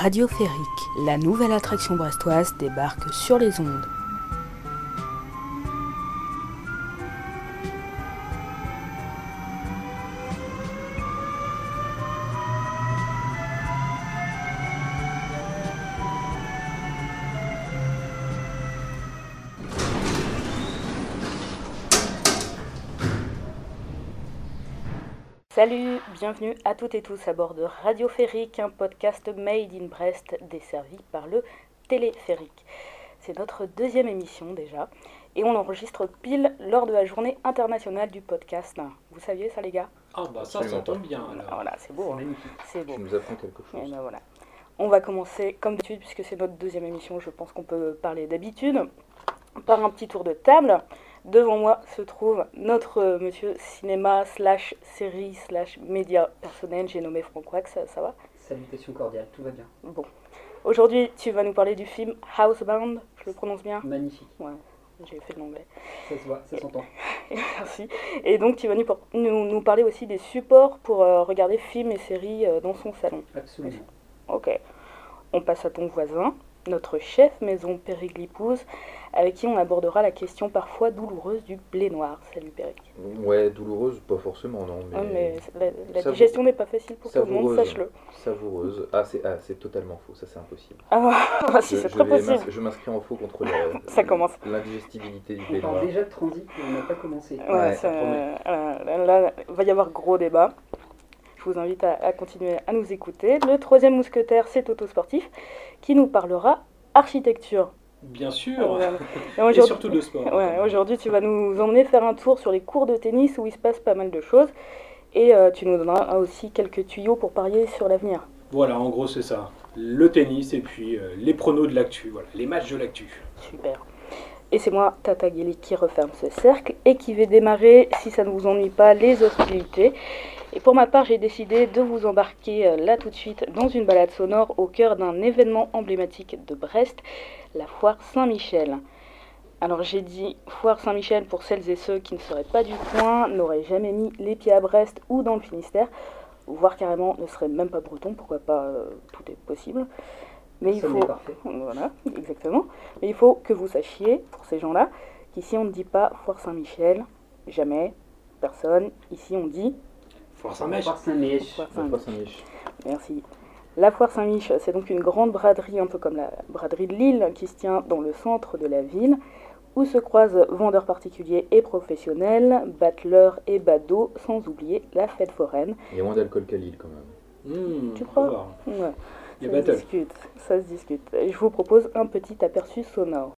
Radio Férique, la nouvelle attraction brestoise débarque sur les ondes. Salut, bienvenue à toutes et tous à bord de Radio Férique, un podcast made in Brest desservi par le téléphérique. C'est notre deuxième émission déjà et on l'enregistre pile lors de la journée internationale du podcast. Vous saviez ça les gars? Ah bah ça, ça tombe bien alors. Voilà, c'est beau. hein. C'est beau. Tu nous apprends quelque Et chose. ben voilà. On va commencer comme d'habitude, puisque c'est notre deuxième émission, je pense qu'on peut parler d'habitude, par un petit tour de table. Devant moi se trouve notre euh, monsieur cinéma slash série slash média personnel, j'ai nommé Franck Wax, ça, ça va Salutations cordiales, tout va bien. Bon. Aujourd'hui, tu vas nous parler du film Housebound, je le prononce bien Magnifique, Ouais, j'ai fait de l'anglais. ça se voit, ça s'entend. Merci. Et donc, tu vas nous, nous parler aussi des supports pour euh, regarder films et séries euh, dans son salon. Absolument. Ok. On passe à ton voisin, notre chef maison Périglipouse, avec qui on abordera la question parfois douloureuse du blé noir. Salut Péric. Ouais, douloureuse, pas forcément, non, mais, Ah, mais la, la Savou- digestion n'est pas facile pour tout le monde, savoureuse. sache-le. savoureuse. Ah, c'est ah, c'est totalement faux, ça c'est impossible. Ah, si, c'est très possible. Je m'inscris en faux contre la- Ça commence. l'indigestibilité du On blé parle noir. déjà de transit et on n'a pas commencé. Ouais, Ouais, ça- euh, là, là, il va y avoir gros débat. Je vous invite à, à continuer à nous écouter. Le troisième mousquetaire, c'est Toto Sportif, qui nous parlera architecture. Bien sûr. Euh, et surtout de sport. Ouais, aujourd'hui, tu vas nous emmener faire un tour sur les cours de tennis où il se passe pas mal de choses. Et euh, tu nous donneras aussi quelques tuyaux pour parier sur l'avenir. Voilà, en gros c'est ça. Le tennis et puis euh, les pronos de l'actu, voilà, les matchs de l'actu. Super. Et c'est moi, Tata Guéli, qui referme ce cercle et qui vais démarrer, si ça ne vous ennuie pas, les hostilités. Et pour ma part, j'ai décidé de vous embarquer euh, là tout de suite dans une balade sonore au cœur d'un événement emblématique de Brest, la foire Saint-Michel. Alors j'ai dit foire Saint-Michel pour celles et ceux qui ne seraient pas du coin, n'auraient jamais mis les pieds à Brest ou dans le Finistère, voire carrément ne seraient même pas bretons, pourquoi pas, euh, tout est possible. Mais il faut... Voilà, exactement. Mais il faut que vous sachiez, pour ces gens-là, qu'ici on ne dit pas Foire Saint-Michel, jamais, personne. Ici on dit Foire Saint-Mich. Merci. La Foire Saint-Mich, c'est donc une grande braderie, un peu comme la braderie de Lille, qui se tient dans le centre de la ville, où se croisent vendeurs particuliers et professionnels, battleurs et badauds, sans oublier la fête foraine. Il y a moins d'alcool qu'à Lille quand même. Mmh, Tu crois. Ouais, ça se discute, ça se discute. Je vous propose un petit aperçu sonore.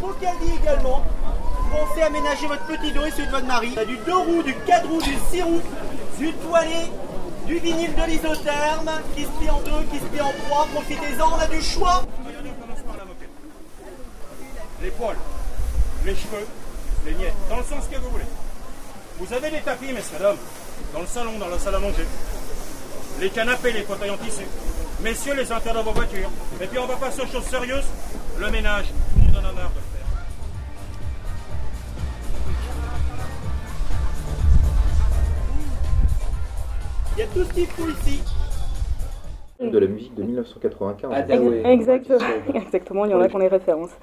Pour qu'elle dit également, pensez à aménager votre petit dos et celui de votre mari. Il y a du deux roues, du quatre roues, du six roues, du toilé, du vinyle de l'isotherme, qui se plie en deux, qui se plie en trois. Profitez-en, on a du choix. Les poils, les cheveux, les miettes, dans le sens que vous voulez. Vous avez des tapis, messieurs dames, dans le salon, dans la salle à manger. Les canapés, les fauteuils en tissu. Messieurs, les intérieurs de vos voitures. Et puis on va passer aux choses sérieuses. Le ménage, tout le monde en a marre tout ce qu'il faut ici. De la musique de 1995. Ah. Exactement, il y en a qu'on les références.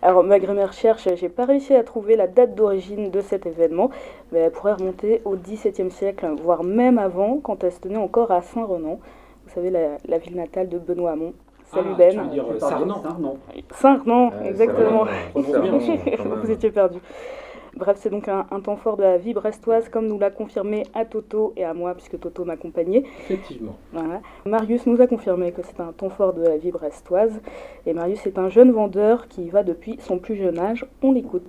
Alors, malgré mes recherches, j'ai pas réussi à trouver la date d'origine de cet événement, mais elle pourrait remonter au XVIIe siècle, voire même avant, quand elle se tenait encore à Saint-Renan. Vous savez, la, la ville natale de Benoît Hamon. Salut Ah, Ben. tu veux dire. Saint-Renan, Ah, exactement. Vous étiez perdu. Bref, c'est donc un, un temps fort de la vie brestoise, comme nous l'a confirmé à Toto et à moi, puisque Toto m'accompagnait. Effectivement. Voilà. Marius nous a confirmé que c'est un temps fort de la vie brestoise. Et Marius est un jeune vendeur qui y va depuis son plus jeune âge. On l'écoute.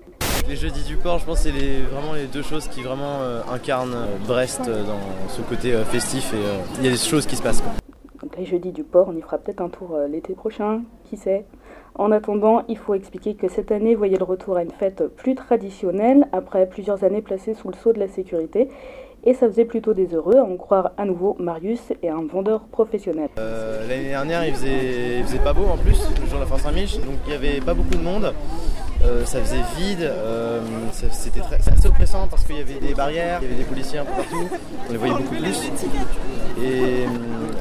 Les jeudis du port, je pense, c'est les- vraiment les deux choses qui vraiment euh, incarnent euh, Brest euh, dans ce côté euh, festif et euh, il y a des choses qui se passent. quoi. Donc les jeudis du port, on y fera peut-être un tour euh, l'été prochain, qui sait? En attendant, il faut expliquer que cette année voyait le retour à une fête plus traditionnelle, après plusieurs années placées sous le sceau de la sécurité. Et ça faisait plutôt des heureux, à en croire à nouveau Marius et un vendeur professionnel. Euh, L'année dernière, il faisait, faisait pas beau en plus, le jour de la fin Saint-Mich, donc il y avait pas beaucoup de monde. Euh, ça faisait vide, euh, c'était assez oppressant parce qu'il y avait des barrières, il y avait des policiers un peu partout, on les voyait beaucoup plus. Et euh,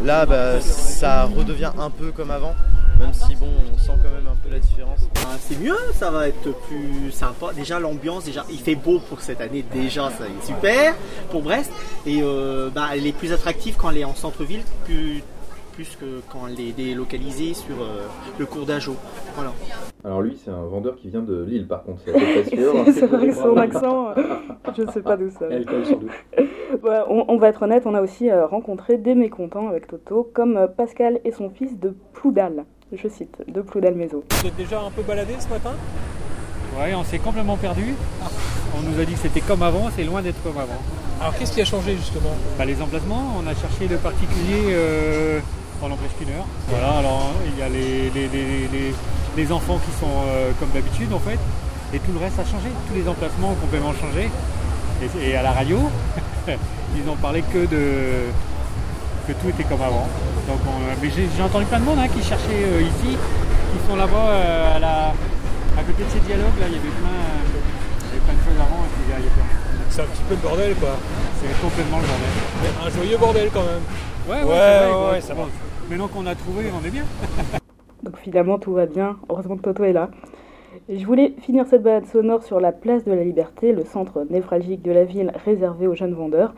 là, bah, ça redevient un peu comme avant, même si bon, on sent quand même un peu la différence. Ah, c'est mieux, ça va être plus sympa. Déjà l'ambiance, déjà il fait beau pour cette année, déjà ça est super pour Brest. Et bah, elle est plus attractive quand elle est en centre-ville, plus, plus que quand elle est délocalisée sur euh, le cours d'Ajo. Voilà. Alors lui, c'est un vendeur qui vient de Lille, par contre, c'est sûr. C'est vrai que son accent, euh, je ne sais pas d'où ça vient. Elle colle sans doute. On, on va être honnête, on a aussi euh, rencontré des mécontents avec Toto, comme Pascal et son fils de Ploudal. Je cite, de Ploudal Méso. Vous êtes déjà un peu baladé ce matin? Ouais, on s'est complètement perdu. On nous a dit que c'était comme avant, c'est loin d'être comme avant. Alors qu'est-ce qui a changé justement? Bah, Les emplacements, on a cherché le particulier euh, pendant presque une heure. Voilà, alors il y a les, les, les- les- enfants qui sont euh, comme d'habitude en fait, et tout le reste a changé. Tous les emplacements ont complètement changé. Et, et à la radio, ils n'ont parlé que de que tout était comme avant. Donc on- mais j'ai entendu plein de monde hein, qui cherchaient euh, ici, qui sont là-bas euh, à, la, à côté de ces dialogues. Là, il y avait plein, il y avait plein de choses avant et puis là, il y a plus rien. C'est un petit peu le bordel quoi. C'est complètement le bordel. Un joyeux bordel quand même. Ouais, ouais, Ouais, vrai, ouais, ouais, ça va. Maintenant qu'on a trouvé, on est bien. Donc finalement tout va bien, heureusement que Toto est là. Je voulais finir cette balade sonore sur la place de la Liberté, le centre névralgique de la ville réservé aux jeunes vendeurs.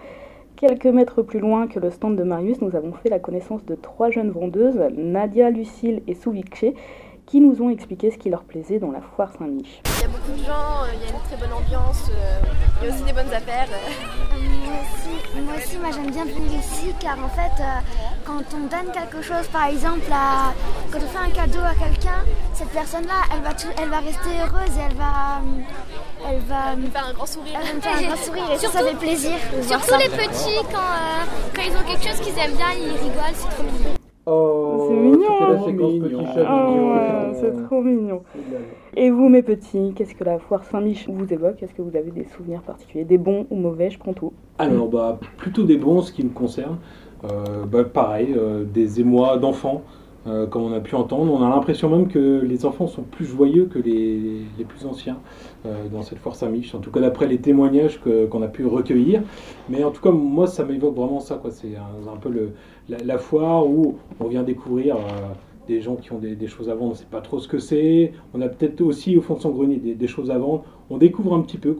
Quelques mètres plus loin que le stand de Marius, nous avons fait la connaissance de trois jeunes vendeuses, Nadia, Lucille et Souvikché, qui nous ont expliqué ce qui leur plaisait dans la foire Saint-Mich. Il y a beaucoup de gens, euh, il y a une très bonne ambiance, euh, il y a aussi des bonnes affaires. euh. Moi aussi, moi, aussi, moi j'aime bien venir ici car en fait, quand on donne quelque chose, par exemple, à- quand on fait un cadeau à quelqu'un, cette personne-là, elle va, tout- elle va rester heureuse et elle va, elle va, Me faire un grand sourire. elle va me faire un grand sourire et ça, ça Surtout- fait plaisir. de voir Surtout ça. les petits, quand, euh, quand ils ont quelque chose qu'ils aiment bien, ils rigolent, c'est trop mignon. Oh, C'est mignon. chat Ah ouais, c'est trop mignon. Et vous, mes petits, qu'est-ce que la foire Saint-Mich vous évoque? Est-ce que vous avez des souvenirs particuliers Des bons ou mauvais? Je prends tout. Alors, bah, plutôt des bons ce qui me concerne. Euh, bah, pareil, euh, des émois d'enfants, euh, comme on a pu entendre. On a l'impression même que les enfants sont plus joyeux que les, plus anciens euh, dans cette foire Saint-Mich. En tout cas, d'après les témoignages qu'on a pu recueillir. Mais en tout cas, moi, ça m'évoque vraiment ça. C'est un, peu la, foire où on vient découvrir. euh, des gens qui ont des, choses à vendre, on ne sait pas trop ce que c'est. On a peut-être aussi au fond de son grenier des, choses à vendre. On découvre un petit peu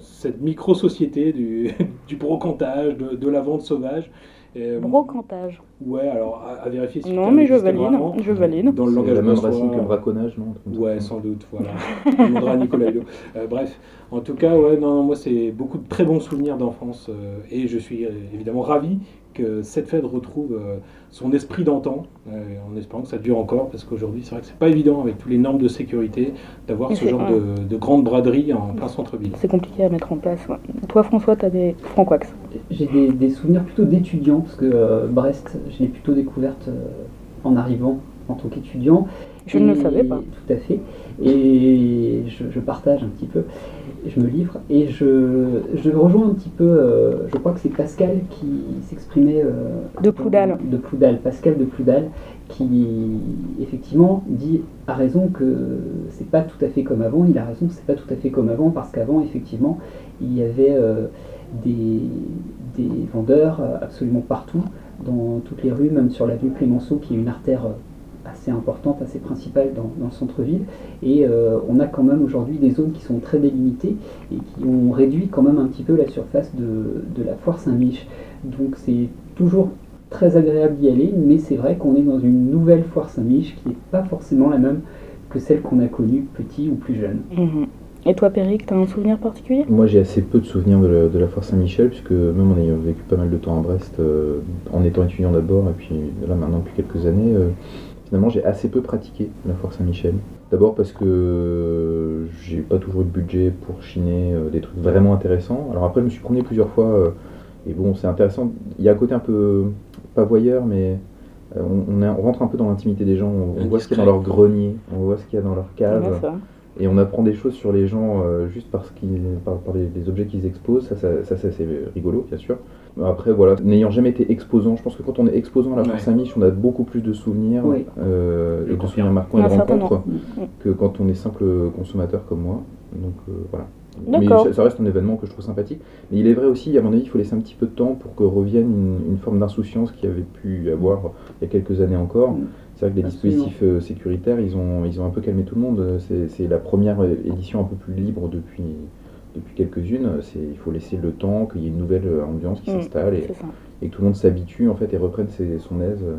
cette micro-société du, brocantage, de, la vente sauvage. Et, Brocantage. Ouais, alors à, à vérifier si Non, mais je valide, vraiment. je valide. Dans le C'est langage la même racine que braconnage, non. Ouais, sans doute, voilà. On demandera à Nicolas Hulot. Euh, bref, en tout cas, ouais, non, non, moi, c'est beaucoup de très bons souvenirs d'enfance euh, et je suis euh, évidemment ravi que cette fête retrouve euh, son esprit d'antan, euh, en espérant que ça dure encore, parce qu'aujourd'hui, c'est vrai que c'est pas évident avec toutes les normes de sécurité d'avoir ce genre de, de grande braderie en plein centre-ville. C'est compliqué à mettre en place. ouais. Toi, François, t'as des francoax. J'ai des, des souvenirs plutôt d'étudiants, parce que euh, Brest, je l'ai plutôt découverte euh, en arrivant en tant qu'étudiant. Je ne le savais pas. Tout à fait. Et je, je partage un petit peu, je me livre. Et je, je rejoins un petit peu, euh, je crois que c'est Pascal qui s'exprimait. euh, De Ploudal. De Ploudal, Pascal de Ploudal, qui effectivement dit, a raison que c'est pas tout à fait comme avant. Il a raison que c'est pas tout à fait comme avant, parce qu'avant, effectivement, il y avait euh, des, des vendeurs absolument partout, dans toutes les rues, même sur l'avenue Clémenceau, qui est une artère euh, assez importante, assez principale dans, le centre-ville. Et euh, on a quand même aujourd'hui des zones qui sont très délimitées et qui ont réduit quand même un petit peu la surface de, la foire Saint-Mich. Donc c'est toujours très agréable d'y aller, mais c'est vrai qu'on est dans une nouvelle foire Saint-Mich qui n'est pas forcément la même que celle qu'on a connue petit ou plus jeune. Mhm. Et toi, Péric, t'as un souvenir particulier? Moi j'ai assez peu de souvenirs de la, de la foire Saint-Michel, puisque même en ayant vécu pas mal de temps à Brest, euh, en étant étudiant d'abord, et puis là maintenant depuis quelques années, euh, finalement j'ai assez peu pratiqué la foire Saint-Michel. D'abord parce que j'ai pas toujours eu de budget pour chiner euh, des trucs vraiment intéressants. Alors après je me suis promené plusieurs fois, euh, et bon c'est intéressant, il y a un côté un peu, pas voyeur, mais on, on est- on rentre un peu dans l'intimité des gens, on, on voit ce qu'il y a dans leur grenier, on voit ce qu'il y a dans leur cave. Ouais. Et on apprend des choses sur les gens euh, juste parce qu'ils, par, par les, les objets qu'ils exposent. Ça, ça, ça, ça, c'est rigolo, bien sûr. Après, voilà, n'ayant jamais été exposant, je pense que quand on est exposant à la Ouais. France Amiche, on a beaucoup plus de souvenirs Oui. euh, et de confirme. souvenirs marquants et de Ouais, rencontres que quand on est simple consommateur comme moi. Donc euh, voilà. Mais D'accord. ça, ça reste un événement que je trouve sympathique. Mais il est vrai aussi, à mon avis, il faut laisser un petit peu de temps pour que revienne une, une forme d'insouciance qu'il y avait pu y avoir il y a quelques années encore. Mm. C'est vrai que les Absolument. dispositifs euh, sécuritaires, ils ont, ils ont un peu calmé tout le monde. C'est la première édition un peu plus libre depuis, depuis quelques-unes. C'est- Il faut laisser le temps qu'il y ait une nouvelle euh, ambiance qui Mm, s'installe et, et que tout le monde s'habitue en fait et reprenne ses- son aise. euh.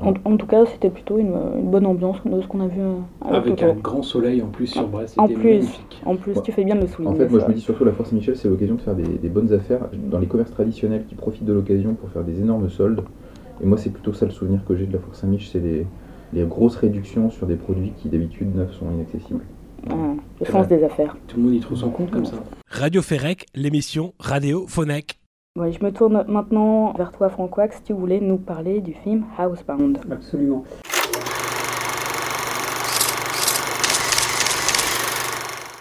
En, en tout cas, c'était plutôt une, une bonne ambiance de ce qu'on a vu avec un grand soleil en plus sur Brest, En c'était plus, magnifique. en plus, Ouais. tu fais bien de le En souligner. fait, moi ça. je me dis surtout la Force Saint-Michel, c'est l'occasion de faire des, des bonnes affaires dans les commerces traditionnels qui profitent de l'occasion pour faire des énormes soldes. Et moi, c'est plutôt ça le souvenir que j'ai de la Force Saint-Mich, c'est les, les grosses réductions sur des produits qui d'habitude neufs sont inaccessibles. Ah, le sens des affaires. Tout le monde y trouve son compte comme ça. Radio Ferrec, l'émission Radio Phonec. Ouais, je me tourne maintenant vers toi, Francois, si tu voulais nous parler du film Housebound. Absolument.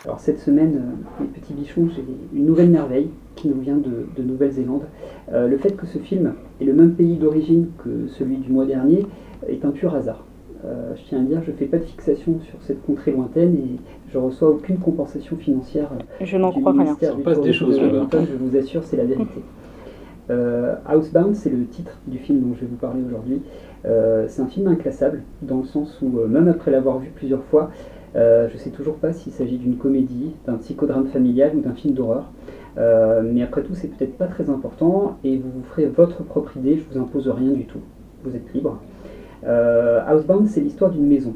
Alors cette semaine, euh, les petits bichons, j'ai une nouvelle merveille qui nous vient de, de Nouvelle-Zélande. Euh, le fait que ce film ait le même pays d'origine que celui du mois dernier est un pur hasard. Euh, je tiens à dire, je ne fais pas de fixation sur cette contrée lointaine et je reçois aucune compensation financière euh, Je n'en crois rien. se passe des choses de là-bas. Je vous assure, c'est la vérité. Euh, Housebound, c'est le titre du film dont je vais vous parler aujourd'hui. Euh, c'est un film inclassable, dans le sens où, même après l'avoir vu plusieurs fois, euh, je ne sais toujours pas s'il s'agit d'une comédie, d'un psychodrame familial ou d'un film d'horreur. Euh, mais après tout, c'est peut-être pas très important et vous vous ferez votre propre idée, je vous impose rien du tout. Vous êtes libre. Euh, Housebound, c'est l'histoire d'une maison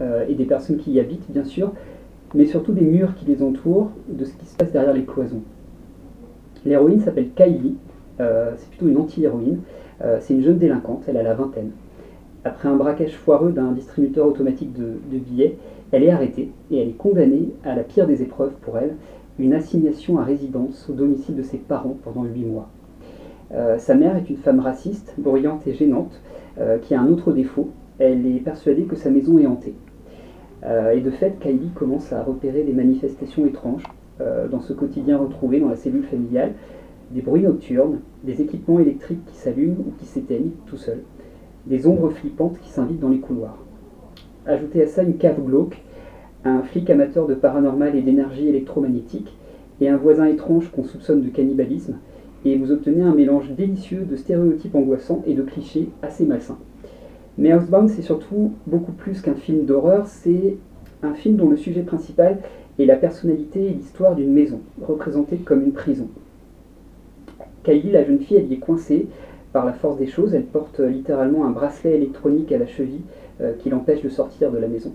euh, et des personnes qui y habitent, bien sûr, mais surtout des murs qui les entourent, de ce qui se passe derrière les cloisons. L'héroïne s'appelle Kylie, c'est plutôt une anti-héroïne, c'est une jeune délinquante, elle a la vingtaine. Après un braquage foireux d'un distributeur automatique de billets, elle est arrêtée et elle est condamnée à la pire des épreuves pour elle, une assignation à résidence au domicile de ses parents pendant huit mois. Euh, sa mère est une femme raciste, bruyante et gênante, euh, qui a un autre défaut, elle est persuadée que sa maison est hantée. Euh, et de fait, Kylie commence à repérer des manifestations étranges dans ce quotidien retrouvé dans la cellule familiale, des bruits nocturnes, des équipements électriques qui s'allument ou qui s'éteignent tout seuls, des ombres flippantes qui s'invitent dans les couloirs. Ajoutez à ça une cave glauque, un flic amateur de paranormal et d'énergie électromagnétique, et un voisin étrange qu'on soupçonne de cannibalisme, et vous obtenez un mélange délicieux de stéréotypes angoissants et de clichés assez malsains. Mais Housebound, c'est surtout beaucoup plus qu'un film d'horreur, c'est un film dont le sujet principal est la personnalité et l'histoire d'une maison, représentée comme une prison. Kylie, la jeune fille, elle y est coincée par la force des choses, elle porte littéralement un bracelet électronique à la cheville euh, qui l'empêche de sortir de la maison.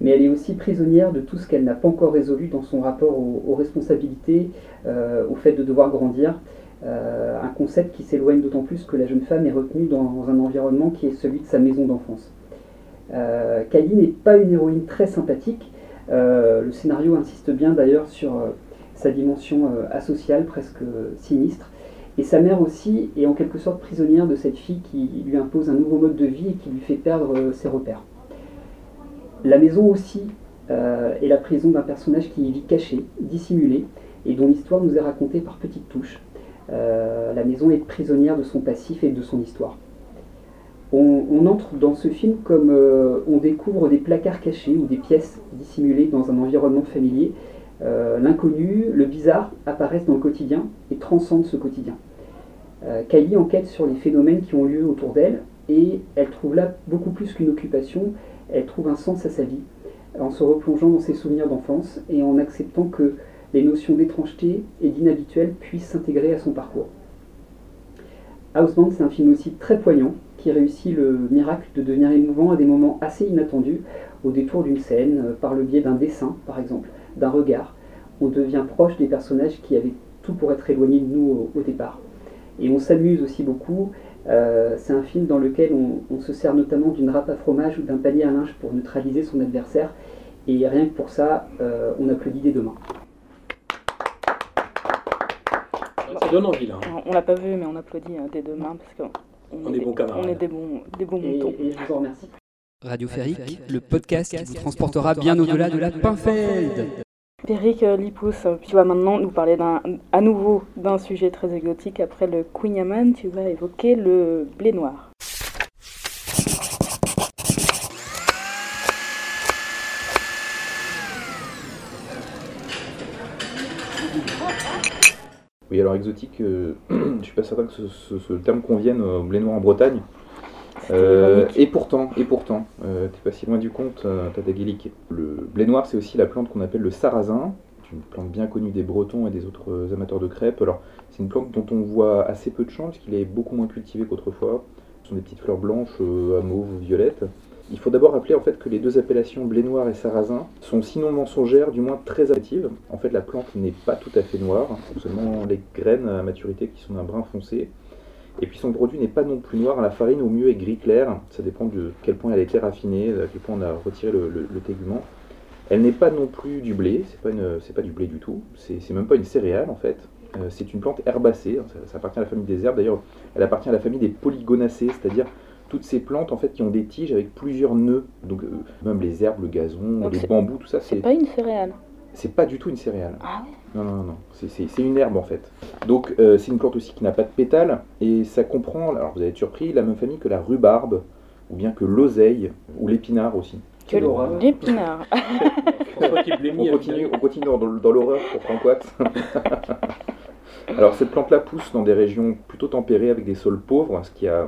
Mais elle est aussi prisonnière de tout ce qu'elle n'a pas encore résolu dans son rapport aux, responsabilités, euh, au fait de devoir grandir, euh, un concept qui s'éloigne d'autant plus que la jeune femme est retenue dans un environnement qui est celui de sa maison d'enfance. Euh, n'est pas une héroïne très sympathique. Euh, le scénario insiste bien d'ailleurs sur sa dimension asociale, presque sinistre. Et sa mère aussi est en quelque sorte prisonnière de cette fille qui lui impose un nouveau mode de vie et qui lui fait perdre ses repères. La maison aussi euh, est la prison d'un personnage qui vit caché, dissimulé, et dont l'histoire nous est racontée par petites touches. Euh, la maison est prisonnière de son passif et de son histoire. On, entre dans ce film comme euh, on découvre des placards cachés ou des pièces dissimulées dans un environnement familier. L'inconnu, le bizarre apparaissent dans le quotidien et transcendent ce quotidien. Kylie enquête sur les phénomènes qui ont lieu autour d'elle et elle trouve là beaucoup plus qu'une occupation, elle trouve un sens à sa vie en se replongeant dans ses souvenirs d'enfance et en acceptant que les notions d'étrangeté et d'inhabituel puissent s'intégrer à son parcours. Housebound, c'est un film aussi très poignant qui réussit le miracle de devenir émouvant à des moments assez inattendus, au détour d'une scène, euh, par le biais d'un dessin par exemple, d'un regard. On devient proche des personnages qui avaient tout pour être éloignés de nous au départ. Et on s'amuse aussi beaucoup. Euh, c'est un film dans lequel on, on se sert notamment d'une râpe à fromage ou d'un panier à linge pour neutraliser son adversaire. Et rien que pour ça, euh, on applaudit des deux mains. Ça donne envie là. hein. On l'a pas vu, mais on applaudit hein, des deux mains parce qu'on On est bons camarades. On est des bons, des bons Et, moutons. et je vous en remercie. Radio Férique, le podcast qui vous transportera bien au-delà de la Pinfeld. Eric euh, Lipous, tu vas maintenant nous parler à nouveau d'un sujet très exotique. Après le Queen Yaman, tu vas évoquer le blé noir. Oui, alors exotique, euh, je suis pas certain que ce- ce terme convienne au blé noir en Bretagne. Euh, et pourtant, et pourtant, euh, t'es pas si loin du compte, euh, Tata. Le blé noir, c'est aussi la plante qu'on appelle le sarrasin. C'est une plante bien connue des Bretons et des autres euh, amateurs de crêpes. Alors, c'est une plante dont on voit assez peu de champs, puisqu'il est beaucoup moins cultivé qu'autrefois. Ce sont des petites fleurs blanches à mauve ou violettes. Il faut d'abord rappeler en fait que les deux appellations blé noir et sarrasin sont sinon mensongères, du moins très actives. En fait, la plante n'est pas tout à fait noire, seulement les graines à maturité qui sont d'un brun foncé. Et puis son produit n'est pas non plus noir, la farine au mieux est gris clair, ça dépend de quel point elle a été raffinée, à quel point on a retiré le, le- le tégument. Elle n'est pas non plus du blé, c'est pas, une- pas du blé du tout, c'est même pas une céréale en fait. Euh, c'est une plante herbacée, ça, ça appartient à la famille des herbes, d'ailleurs elle appartient à la famille des polygonacées, c'est-à-dire toutes ces plantes en fait qui ont des tiges avec plusieurs nœuds, donc euh, même les herbes, le gazon, Donc les bambous, tout ça C'est c'est pas une céréale. c'est pas du tout une céréale. Ah Non, non, non, non. C'est- une herbe en fait. Donc euh, c'est une plante aussi qui n'a pas de pétales et ça comprend, alors vous allez être surpris, la même famille que la rhubarbe ou bien que l'oseille ou l'épinard aussi. Que l'épinard. on continue, on continue dans, dans l'horreur pour Francois. Alors cette plante-là pousse dans des régions plutôt tempérées avec des sols pauvres, ce qui a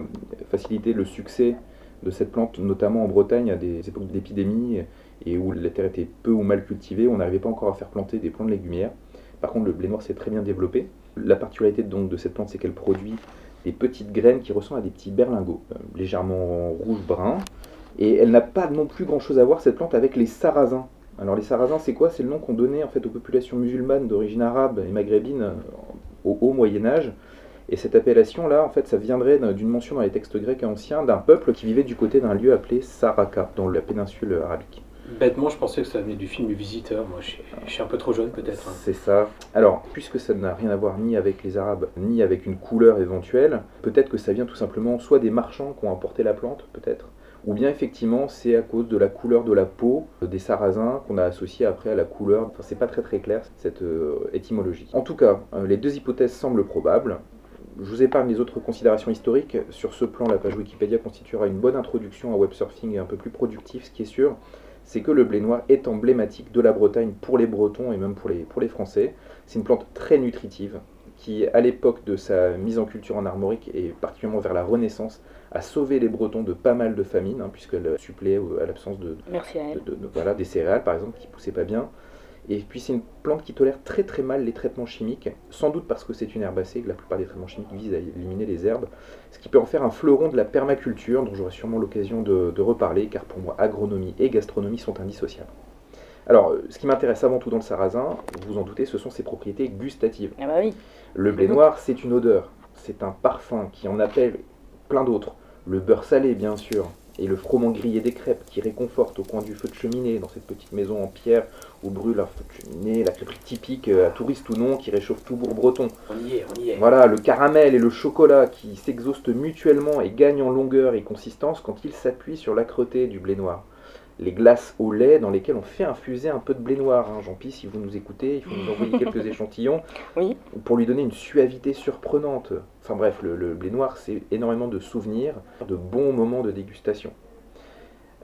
facilité le succès de cette plante, notamment en Bretagne à des époques d'épidémie et où la terre était peu ou mal cultivée, on n'arrivait pas encore à faire planter des plantes légumières. Par contre, le blé noir s'est très bien développé. La particularité donc de cette plante, c'est qu'elle produit des petites graines qui ressemblent à des petits berlingots, euh, légèrement rouge-brun. Et elle n'a pas non plus grand-chose à voir, cette plante, avec les sarrasins. Alors les sarrasins, c'est quoi? C'est le nom qu'on donnait en fait aux populations musulmanes d'origine arabe et maghrébine euh, au haut Moyen Âge. Et cette appellation-là, en fait, ça viendrait d'un- d'une mention dans les textes grecs anciens d'un peuple qui vivait du côté d'un lieu appelé Saraka, dans la péninsule arabique. Bêtement, je pensais que ça venait du film Le Visiteur. Moi, je suis, un peu trop jeune, peut-être. hein. C'est ça. Alors, puisque ça n'a rien à voir ni avec les Arabes, ni avec une couleur éventuelle, peut-être que ça vient tout simplement soit des marchands qui ont importé la plante, peut-être, ou bien effectivement c'est à cause de la couleur de la peau des sarrasins qu'on a associé après à la couleur. Enfin, c'est pas très très clair cette euh, étymologie. En tout cas, euh, les deux hypothèses semblent probables. Je vous épargne les autres considérations historiques. Sur ce plan, la page Wikipédia constituera une bonne introduction à web surfing et un peu plus productif. Ce qui est sûr, c'est que le blé noir est emblématique de la Bretagne pour les Bretons et même pour les, pour les Français. C'est une plante très nutritive qui, à l'époque de sa mise en culture en armorique et particulièrement vers la Renaissance, a sauvé les Bretons de pas mal de famines, hein, puisqu'elle suppléait à l'absence de, elle. de- de- voilà, des céréales par exemple qui poussaient pas bien. Et puis c'est une plante qui tolère très très mal les traitements chimiques, sans doute parce que c'est une herbacée, que la plupart des traitements chimiques visent à éliminer les herbes, ce qui peut en faire un fleuron de la permaculture, dont j'aurai sûrement l'occasion de, de reparler, car pour moi agronomie et gastronomie sont indissociables. Alors, euh, ce qui m'intéresse avant tout dans le sarrasin, vous vous en doutez, ce sont ses propriétés gustatives. Ah bah oui. Le blé noir, c'est une odeur, c'est un parfum qui en appelle plein d'autres. Le beurre salé, bien sûr, et le froment grillé des crêpes qui réconforte au coin du feu de cheminée, dans cette petite maison en pierre où brûle un feu de cheminée, la crêperie typique, euh, à touriste ou non, qui réchauffe tout bourg-breton. On y est, on y est. Voilà, le caramel et le chocolat qui s'exhaustent mutuellement et gagnent en longueur et consistance quand ils s'appuient sur l'âcreté du blé noir. Les glaces au lait dans lesquelles on fait infuser un peu de blé noir. Hein. Jean-Pi, si vous nous écoutez, il faut nous envoyer quelques échantillons Oui. pour lui donner une suavité surprenante. Enfin bref, le, le blé noir, c'est énormément de souvenirs, de bons moments de dégustation.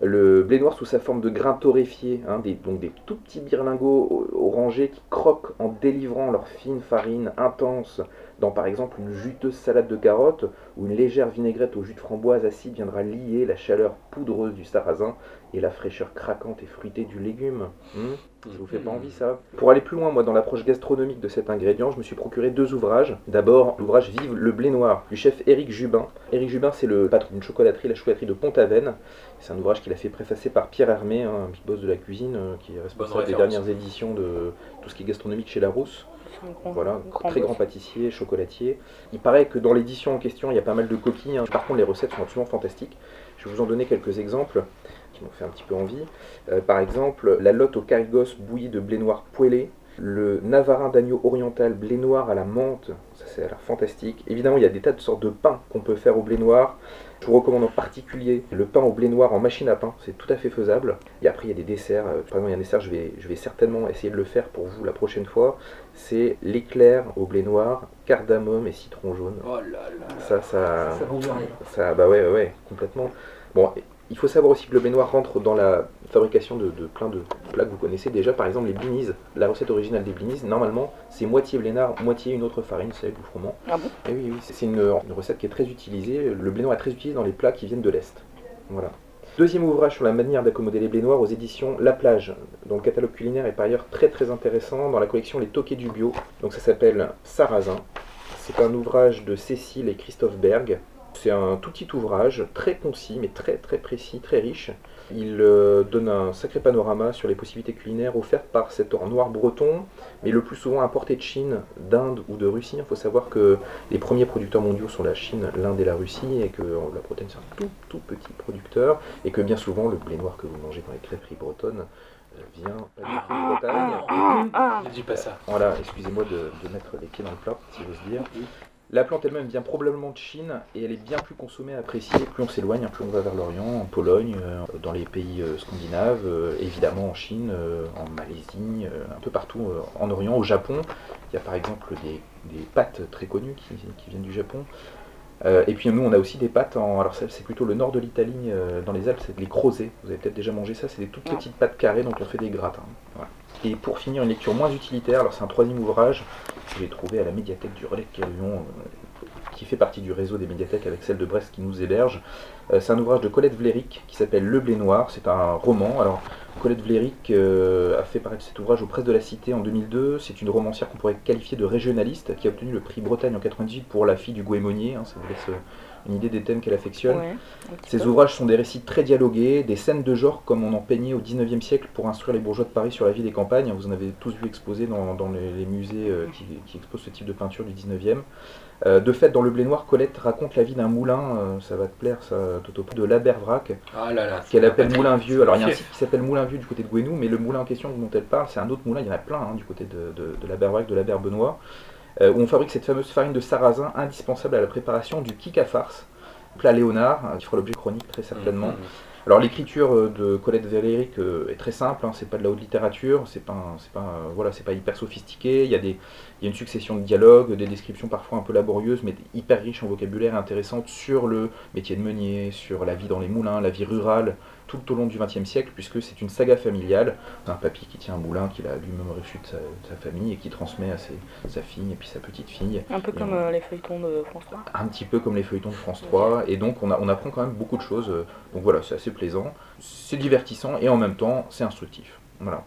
Le blé noir sous sa forme de grains torréfiés, hein, des, donc des tout petits birlingots orangés qui croquent en délivrant leur fine farine intense dans par exemple une juteuse salade de carottes ou une légère vinaigrette au jus de framboise acide viendra lier la chaleur poudreuse du sarrasin et la fraîcheur craquante et fruitée du légume. Hmm ça vous fait pas envie ça? Pour aller plus loin, moi, dans l'approche gastronomique de cet ingrédient, je me suis procuré deux ouvrages. D'abord, l'ouvrage Vive le blé noir du chef Éric Jubin. Éric Jubin, c'est le patron d'une chocolaterie, la chocolaterie de Pont-Aven. C'est un ouvrage qu'il a fait préfacer par Pierre Hermé, un big boss de la cuisine, euh, qui est responsable des dernières éditions de tout ce qui est gastronomique chez Larousse. C'est un grand- Voilà, grand très boss. grand pâtissier, chocolatier. Il paraît que dans l'édition en question, il y a pas mal de coquilles. hein. Par contre, les recettes sont absolument fantastiques. Je vais vous en donner quelques exemples qui m'ont fait un petit peu envie. Euh, par exemple, la lotte au carigos bouillie de blé noir poêlé, Le navarin d'agneau oriental blé noir à la menthe, ça c'est l'air fantastique. Évidemment, il y a des tas de sortes de pains qu'on peut faire au blé noir. Je vous recommande en particulier le pain au blé noir en machine à pain, c'est tout à fait faisable. Et après, il y a des desserts. Euh, Par exemple, il y a un dessert, je vais, je vais certainement essayer de le faire pour vous la prochaine fois. C'est l'éclair au blé noir, cardamome et citron jaune. Oh là là. Ça, ça, Ça ça, bah ouais, ouais, ouais, complètement. Bon, il faut savoir aussi que le blé noir rentre dans la fabrication de, de plein de plats que vous connaissez déjà. Par exemple, les blinis. La recette originale des blinis, normalement, c'est moitié blé noir, moitié une autre farine, c'est du froment. Ah bon? Et oui, oui, c'est c'est une, une recette qui est très utilisée. Le blé noir est très utilisé dans les plats qui viennent de l'Est. Voilà. Deuxième ouvrage sur la manière d'accommoder les blés noirs aux éditions La Plage, dont le catalogue culinaire est par ailleurs très très intéressant dans la collection Les Toquets du Bio. Donc ça s'appelle Sarrasin. C'est un ouvrage de Cécile et Christophe Berg. C'est un tout petit ouvrage, très concis, mais très très précis, très riche. Il euh, donne un sacré panorama sur les possibilités culinaires offertes par cet or noir breton, mais le plus souvent importé de Chine, d'Inde ou de Russie. Il faut savoir que les premiers producteurs mondiaux sont la Chine, l'Inde et la Russie, et que euh, la Bretagne c'est un tout tout petit producteur, et que bien souvent le blé noir que vous mangez dans les crêperies bretonnes euh, vient de Bretagne. Ne dis pas ça. Voilà, excusez-moi de, de mettre les pieds dans le plat, si j'ose dire. La plante elle-même vient probablement de Chine et elle est bien plus consommée et appréciée plus on s'éloigne, plus on va vers l'Orient, en Pologne, euh, dans les pays euh, scandinaves, euh, évidemment en Chine, en Malaisie, un peu partout en Orient, au Japon. Il y a par exemple des, des pâtes très connues qui, qui viennent du Japon. Euh, et puis nous on a aussi des pâtes en. Alors c'est plutôt le nord de l'Italie, euh, dans les Alpes, c'est les crozets. Vous avez peut-être déjà mangé ça, c'est des toutes petites pâtes carrées, donc on fait des gratins. Voilà. Et pour finir, une lecture moins utilitaire, alors c'est un troisième ouvrage que j'ai trouvé à la médiathèque du Relais Carillon, euh, qui fait partie du réseau des médiathèques avec celle de Brest qui nous héberge. Euh, c'est un ouvrage de Colette Vléric qui s'appelle Le Blé Noir, c'est un roman. Alors Colette Vléric euh, a fait paraître cet ouvrage aux presses de la Cité en 2002. C'est une romancière qu'on pourrait qualifier de régionaliste qui a obtenu le prix Bretagne en 98 pour La fille du goémonier. hein, une idée des thèmes qu'elle affectionne. Ouais, peu. ouvrages sont des récits très dialogués, des scènes de genre comme on en peignait au 19e siècle pour instruire les bourgeois de Paris sur la vie des campagnes. Vous en avez tous vu exposer dans, dans les, les musées euh, qui, qui exposent ce type de peinture du 19e. Euh, de fait, dans Le Blé Noir, Colette raconte la vie d'un moulin, euh, ça va te plaire ça, Toto, de l'Abervrac, Ah là là. qu'elle appelle Moulin Vieux. Alors il y a un site qui s'appelle Moulin Vieux du côté de Gouenou, mais le moulin en question dont elle parle, c'est un autre moulin, il y en a plein hein, du côté de, de, de l'Abervrac, de l'Aberbenois, où on fabrique cette fameuse farine de sarrasin indispensable à la préparation du kik à farce, plat Léonard, hein, qui fera l'objet chronique très certainement. Mhm. Alors l'écriture euh, de Colette Véléric euh, est très simple, hein, c'est pas de la haute littérature, c'est pas, c'est pas, voilà, c'est pas hyper sophistiqué. Il y a des, il y a une succession de dialogues, des descriptions parfois un peu laborieuses, mais hyper riches en vocabulaire et intéressantes sur le métier de meunier, sur la vie dans les moulins, la vie rurale, tout au long du XXe siècle, puisque c'est une saga familiale. Un papy qui tient un moulin qu'il a lui-même reçu de sa, de sa famille et qui transmet à ses- sa fille et puis sa petite fille. Un peu Et comme on- euh, les feuilletons de France 3. un petit peu comme les feuilletons de France 3, et donc on, a- on apprend quand même beaucoup de choses. euh, Donc voilà, c'est assez plaisant, c'est divertissant et en même temps c'est instructif. Voilà.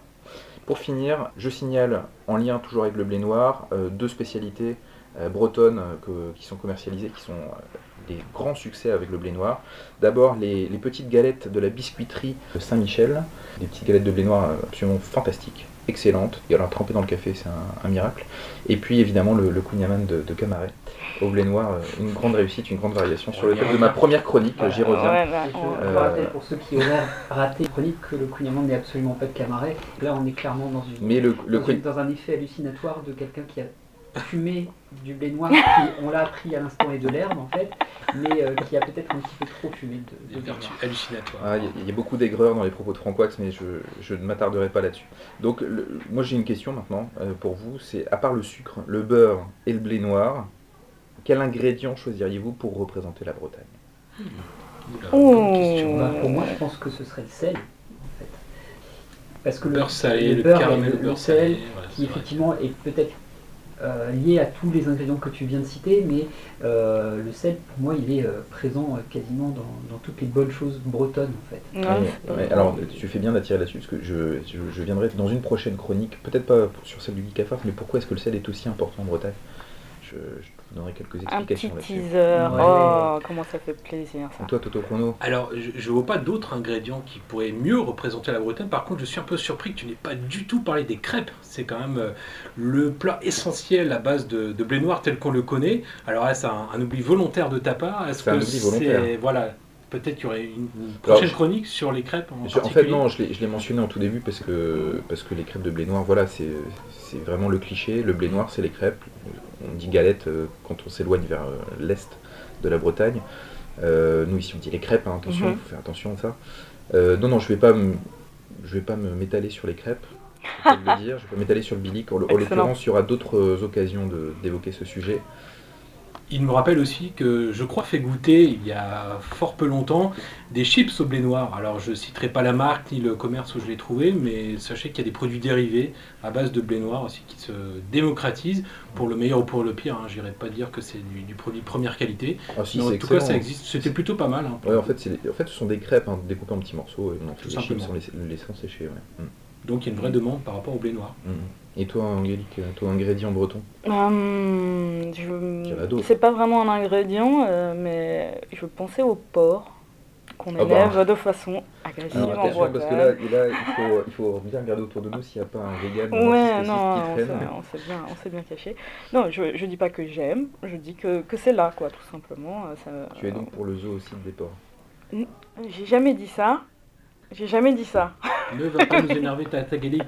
Pour finir, je signale, en lien toujours avec le blé noir, euh, deux spécialités bretonnes euh, que- qui sont commercialisées, qui sont euh, des grands succès avec le blé noir. D'abord les, les petites galettes de la biscuiterie de Saint-Michel, des petites galettes de blé noir euh, absolument fantastiques, excellentes, et alors trempées dans le café c'est un, un miracle. Et puis évidemment le, le kouign-amann de, de Camaret au blé noir, euh, une grande réussite, une grande variation sur le thème de ma première chronique, j'y reviens. Ouais, bah, on- Euh, rappelle pour ceux qui auraient raté la chronique que le Kouign-amann n'est absolument pas de Camaret. Là, on est clairement dans, une, Mais le, le dans, Queen- une- dans un effet hallucinatoire de quelqu'un qui a fumé du blé noir, qui, on l'a appris à l'instant, est de l'herbe en fait, mais euh, qui a peut-être un petit peu trop fumé de, hallucinatoires. Ah, Il y, a- il y a beaucoup d'aigreur dans les propos de Francoax, mais je, je ne m'attarderai pas là-dessus. Donc, le- moi j'ai une question maintenant euh, pour vous c'est à part le sucre, le beurre et le blé noir, quel ingrédient choisiriez-vous pour représenter la Bretagne? Oula, Oh. bonne question. Bah, pour moi, je pense que ce serait le sel, en fait. Parce que Le le, beurre salé, le beurre caramel le, beurre sel, salé, qui vrai. effectivement est peut-être euh, lié à tous les ingrédients que tu viens de citer, mais euh, le sel, pour moi, il est euh, présent euh, quasiment dans, dans toutes les bonnes choses bretonnes, en fait. Ouais, Ouais, alors, tu fais bien d'attirer là-dessus, parce que je, je, je viendrai dans une prochaine chronique, peut-être pas sur celle du Afar, mais pourquoi est-ce que le sel est aussi important en Bretagne? Je, je te donnerai quelques Un petit explications là-dessus. teaser. Ouais. Oh, comment ça fait plaisir ça. Et Toi, Toto Chrono Alors, je ne vois pas d'autres ingrédients qui pourraient mieux représenter la Bretagne. Par contre, je suis un peu surpris que tu n'aies pas du tout parlé des crêpes. C'est quand même euh, le plat essentiel à base de, de blé noir tel qu'on le connaît. Alors là, c'est un, un oubli volontaire de ta part? Est-ce C'est que volontaire. Voilà. Peut-être qu'il y aurait une Alors, prochaine je- chronique sur les crêpes en Je- en fait, non, je l'ai- je mentionné en tout début parce que, parce que les crêpes de blé noir, voilà, c'est vraiment le cliché. Le blé noir, c'est les crêpes. On dit galette euh, quand on s'éloigne vers euh, l'est de la Bretagne. Euh, nous, ici, on dit les crêpes, hein, attention, il Mhm. faut faire attention à ça. Euh, non, non, je vais pas me- je vais pas me m'étaler sur les crêpes. pas le dire. Je vais pas m'étaler sur le bilic. En, en l'occurrence, il y aura d'autres occasions d'évoquer ce sujet. Il me rappelle aussi que je crois fait goûter il y a fort peu longtemps des chips au blé noir. Alors je citerai pas la marque ni le commerce où je l'ai trouvé, mais sachez qu'il y a des produits dérivés à base de blé noir aussi qui se démocratisent pour le meilleur ou pour le pire. Hein. Je n'irai pas dire que c'est du, du produit de première qualité. Ah, si, mais en tout cas, ça existe. C'était plutôt pas mal. hein. Ouais, en fait, en fait, ce sont des crêpes hein, découpées en petits morceaux et on en fait Tout des chips sans les, sécher. ouais. Mm. Donc il y a une vraie demande par rapport au blé noir. Mhm. Et toi, Angélique, toi, ingrédient breton Hum, je-. C'est pas vraiment un ingrédient, euh, mais je pensais au porc qu'on Ah bah. élève de façon agressive Alors en attention, parce que là, Bretagne. là, il, faut, il faut bien regarder autour de nous s'il n'y a pas un vegan Ouais, non, qui on traîne. s'est, on s'est bien, on s'est bien caché. Non, je, je dis pas que j'aime, je dis que, que c'est là, quoi, tout simplement. euh, Ça, Tu es donc pour le zoo aussi des porcs. J'ai jamais dit ça. J'ai jamais dit ça. Ne va pas nous énerver ta, ta Perry.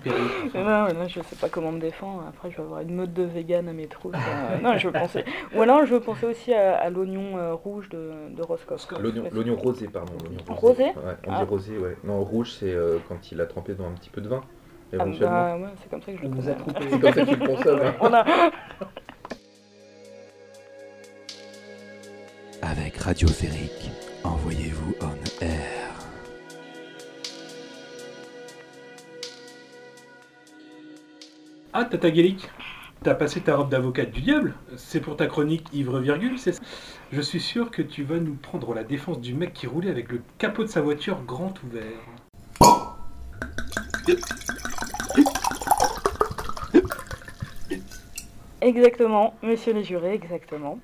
Non, non, je sais pas comment me défendre. Après, je vais avoir une meute de vegan à mes trous. ça- Non, je veux penser. Ou alors, je veux penser aussi à, à l'oignon euh, rouge de, de Roscoff. L'oignon, rosé, pardon. l'oignon Rosé Ouais, on Ah. dit rosé, ouais. Non, rouge, c'est euh, quand il a trempé dans un petit peu de vin, Ah, bah, ouais, c'est comme ça que je le trompé. C'est comme ça que tu le consommes. hein. On a- Avec Radio Férique, envoyez-vous on air. Ah, Tata Gaelic, t'as passé ta robe d'avocate du diable C'est pour ta chronique ivre virgule, c'est ça? Je suis sûr que tu vas nous prendre la défense du mec qui roulait avec le capot de sa voiture grand ouvert. Exactement, messieurs les jurés, exactement.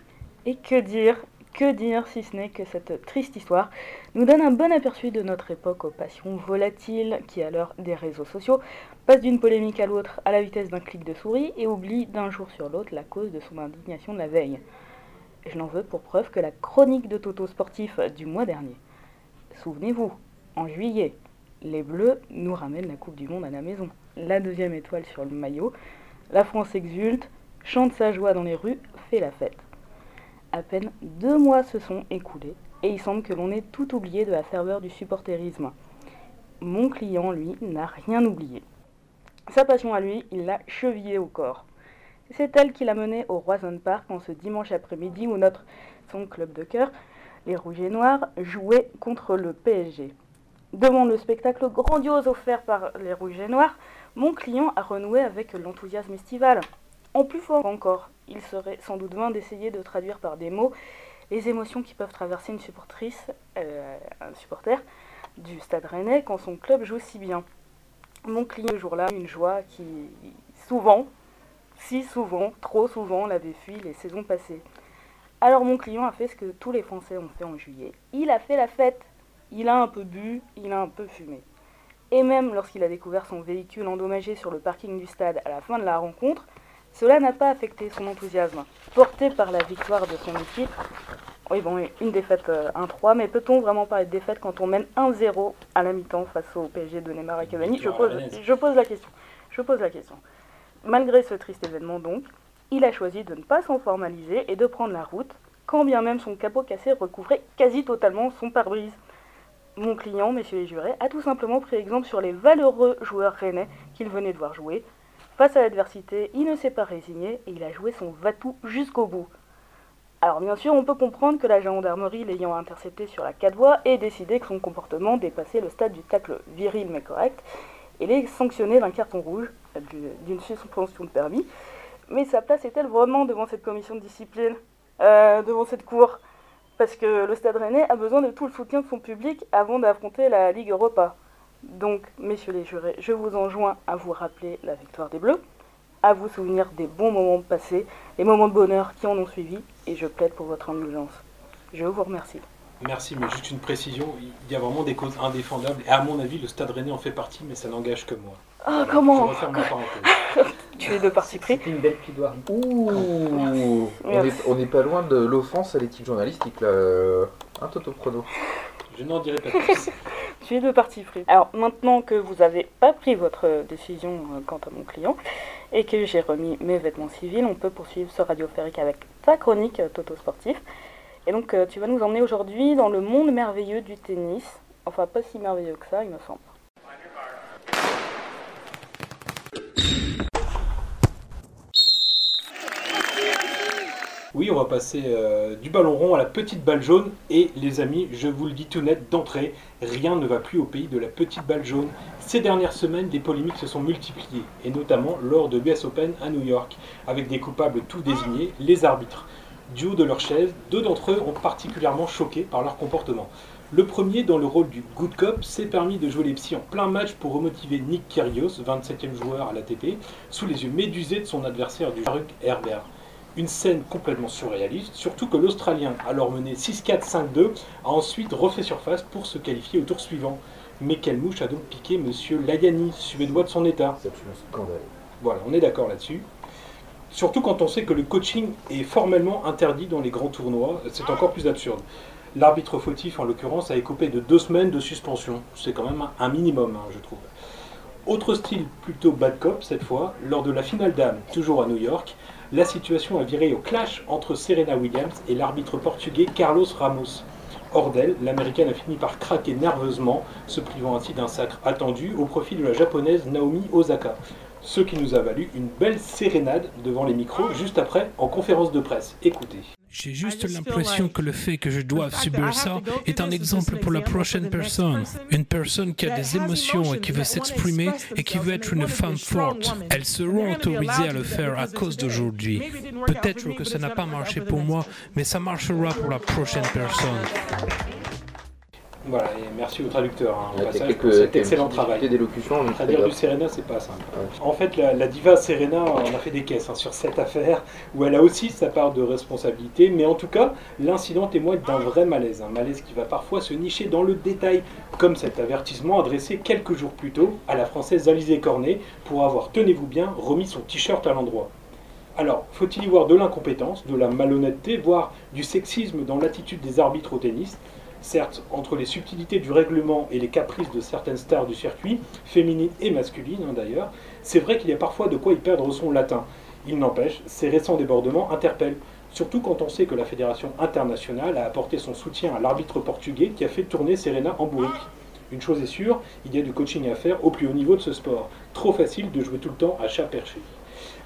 Et que dire, que dire si ce n'est que cette triste histoire nous donne un bon aperçu de notre époque aux passions volatiles qui, à l'heure des réseaux sociaux, passe d'une polémique à l'autre à la vitesse d'un clic de souris et oublie d'un jour sur l'autre la cause de son indignation de la veille. Je n'en veux pour preuve que la chronique de Toto sportif du mois dernier. Souvenez-vous, en juillet, les Bleus nous ramènent la Coupe du Monde à la maison. La deuxième étoile sur le maillot, la France exulte, chante sa joie dans les rues, fait la fête. À peine deux mois se sont écoulés et il semble que l'on ait tout oublié de la ferveur du supporterisme. Mon client, lui, n'a rien oublié. Sa passion à lui, il l'a chevillée au corps. C'est elle qui l'a mené au Roison Park en ce dimanche après-midi où notre, son club de cœur, les Rouges et Noirs, jouait contre le PSG. Devant le spectacle grandiose offert par les Rouges et Noirs, mon client a renoué avec l'enthousiasme estival. En plus fort encore, il serait sans doute vain d'essayer de traduire par des mots les émotions qui peuvent traverser une supportrice, euh, un supporter du Stade Rennais quand son club joue si bien. Mon client ce jour-là, une joie qui souvent, si souvent, trop souvent, l'avait fui les saisons passées. Alors mon client a fait ce que tous les Français ont fait en juillet. Il a fait la fête. Il a un peu bu, il a un peu fumé. Et même lorsqu'il a découvert son véhicule endommagé sur le parking du stade à la fin de la rencontre, cela n'a pas affecté son enthousiasme. Porté par la victoire de son équipe, oui bon, une défaite euh, 1-3, mais peut-on vraiment parler de défaite quand on mène 1-0 à la mi-temps face au PSG de Neymar et Cavani? Pose, je pose la question. Je pose la question. Malgré ce triste événement donc, il a choisi de ne pas s'en formaliser et de prendre la route, quand bien même son capot cassé recouvrait quasi totalement son pare-brise. Mon client, messieurs les jurés, a tout simplement pris exemple sur les valeureux joueurs rennais qu'il venait de voir jouer. Face à l'adversité, il ne s'est pas résigné et il a joué son va-tout jusqu'au bout. Alors bien sûr, on peut comprendre que la gendarmerie l'ayant intercepté sur la 4 voies ait décidé que son comportement dépassait le stade du tacle viril mais correct et l'ait sanctionné d'un carton rouge, du- d'une suspension de permis. Mais sa place est-elle vraiment devant cette commission de discipline Euh, Devant cette cour? Parce que le Stade Rennais a besoin de tout le soutien de son public avant d'affronter la Ligue Europa. Donc, messieurs les jurés, je vous enjoins à vous rappeler la victoire des Bleus, à vous souvenir des bons moments passés, les moments de bonheur qui en ont suivi, et je plaide pour votre indulgence. Je vous remercie. Merci, mais juste une précision, il y a vraiment des causes indéfendables, et à mon avis, le Stade Rennais en fait partie, mais ça n'engage que moi. Ah, comment Je referme la parenthèse. Tu es de parti pris C'était une belle plaidoirie. Ouh on Merci. est, on est pas loin de l'offense à l'éthique journalistique là. Un Toto Prono. Je n'en dirai pas plus. parti pris. Alors maintenant que vous n'avez pas pris votre décision euh, quant à mon client et que j'ai remis mes vêtements civils, on peut poursuivre ce radiophérique avec ta chronique euh, Toto Sportif. Et donc euh, tu vas nous emmener aujourd'hui dans le monde merveilleux du tennis. Enfin pas si merveilleux que ça il me semble. On va passer euh, du ballon rond à la petite balle jaune. Et les amis, je vous le dis tout net d'entrée, rien ne va plus au pays de la petite balle jaune. Ces dernières semaines, les polémiques se sont multipliées, et notamment lors de l'US Open à New York, avec des coupables tout désignés, les arbitres. Du haut de leur chaise, deux d'entre eux ont particulièrement choqué par leur comportement. Le premier, dans le rôle du good cop, s'est permis de jouer les psys en plein match pour remotiver Nick Kyrgios, 27e joueur à l'ATP, sous les yeux médusés de son adversaire du Faruk Herbert. Une scène complètement surréaliste, surtout que l'Australien, alors mené 6-4, 5-2, a ensuite refait surface pour se qualifier au tour suivant. Mais quelle mouche a donc piqué Monsieur Lagani, suédois de son état? C'est absolument scandale. Voilà, on est d'accord là-dessus. Surtout quand on sait que le coaching est formellement interdit dans les grands tournois, c'est encore plus absurde. L'arbitre fautif, en l'occurrence, a écopé de deux semaines de suspension. C'est quand même un minimum, hein, je trouve. Autre style plutôt bad cop cette fois, lors de la finale d'âme, toujours à New York, la situation a viré au clash entre Serena Williams et l'arbitre portugais Carlos Ramos. Hors d'elle, l'américaine a fini par craquer nerveusement, se privant ainsi d'un sacre attendu au profit de la japonaise Naomi Osaka. Ce qui nous a valu une belle sérénade devant les micros juste après en conférence de presse. Écoutez. J'ai juste l'impression que le fait que je doive subir ça est un exemple pour la prochaine personne. Une personne qui a des émotions et qui veut s'exprimer et qui veut être une femme forte. Elles seront autorisées à le faire à cause d'aujourd'hui. Peut-être que ça n'a pas marché pour moi, mais ça marchera pour la prochaine personne. Voilà, et merci au traducteur hein, passage pour cet excellent travail. d'élocution, Traduire du. Serena, c'est pas simple. En fait, la, la diva Serena, on a fait des caisses hein, sur cette affaire, où elle a aussi sa part de responsabilité, mais en tout cas, l'incident témoigne d'un vrai malaise, un malaise qui va parfois se nicher dans le détail, comme cet avertissement adressé quelques jours plus tôt à la française Alizé Cornet pour avoir, tenez-vous bien, remis son t-shirt à l'endroit. Alors, faut-il y voir de l'incompétence, de la malhonnêteté, voire du sexisme dans l'attitude des arbitres au tennis? Certes, entre les subtilités du règlement et les caprices de certaines stars du circuit, féminines et masculines hein, d'ailleurs, c'est vrai qu'il y a parfois de quoi y perdre son latin. Il n'empêche, ces récents débordements interpellent, surtout quand on sait que la Fédération internationale a apporté son soutien à l'arbitre portugais qui a fait tourner Serena en bourrique. Une chose est sûre, il y a du coaching à faire au plus haut niveau de ce sport. Trop facile de jouer tout le temps à chat perché.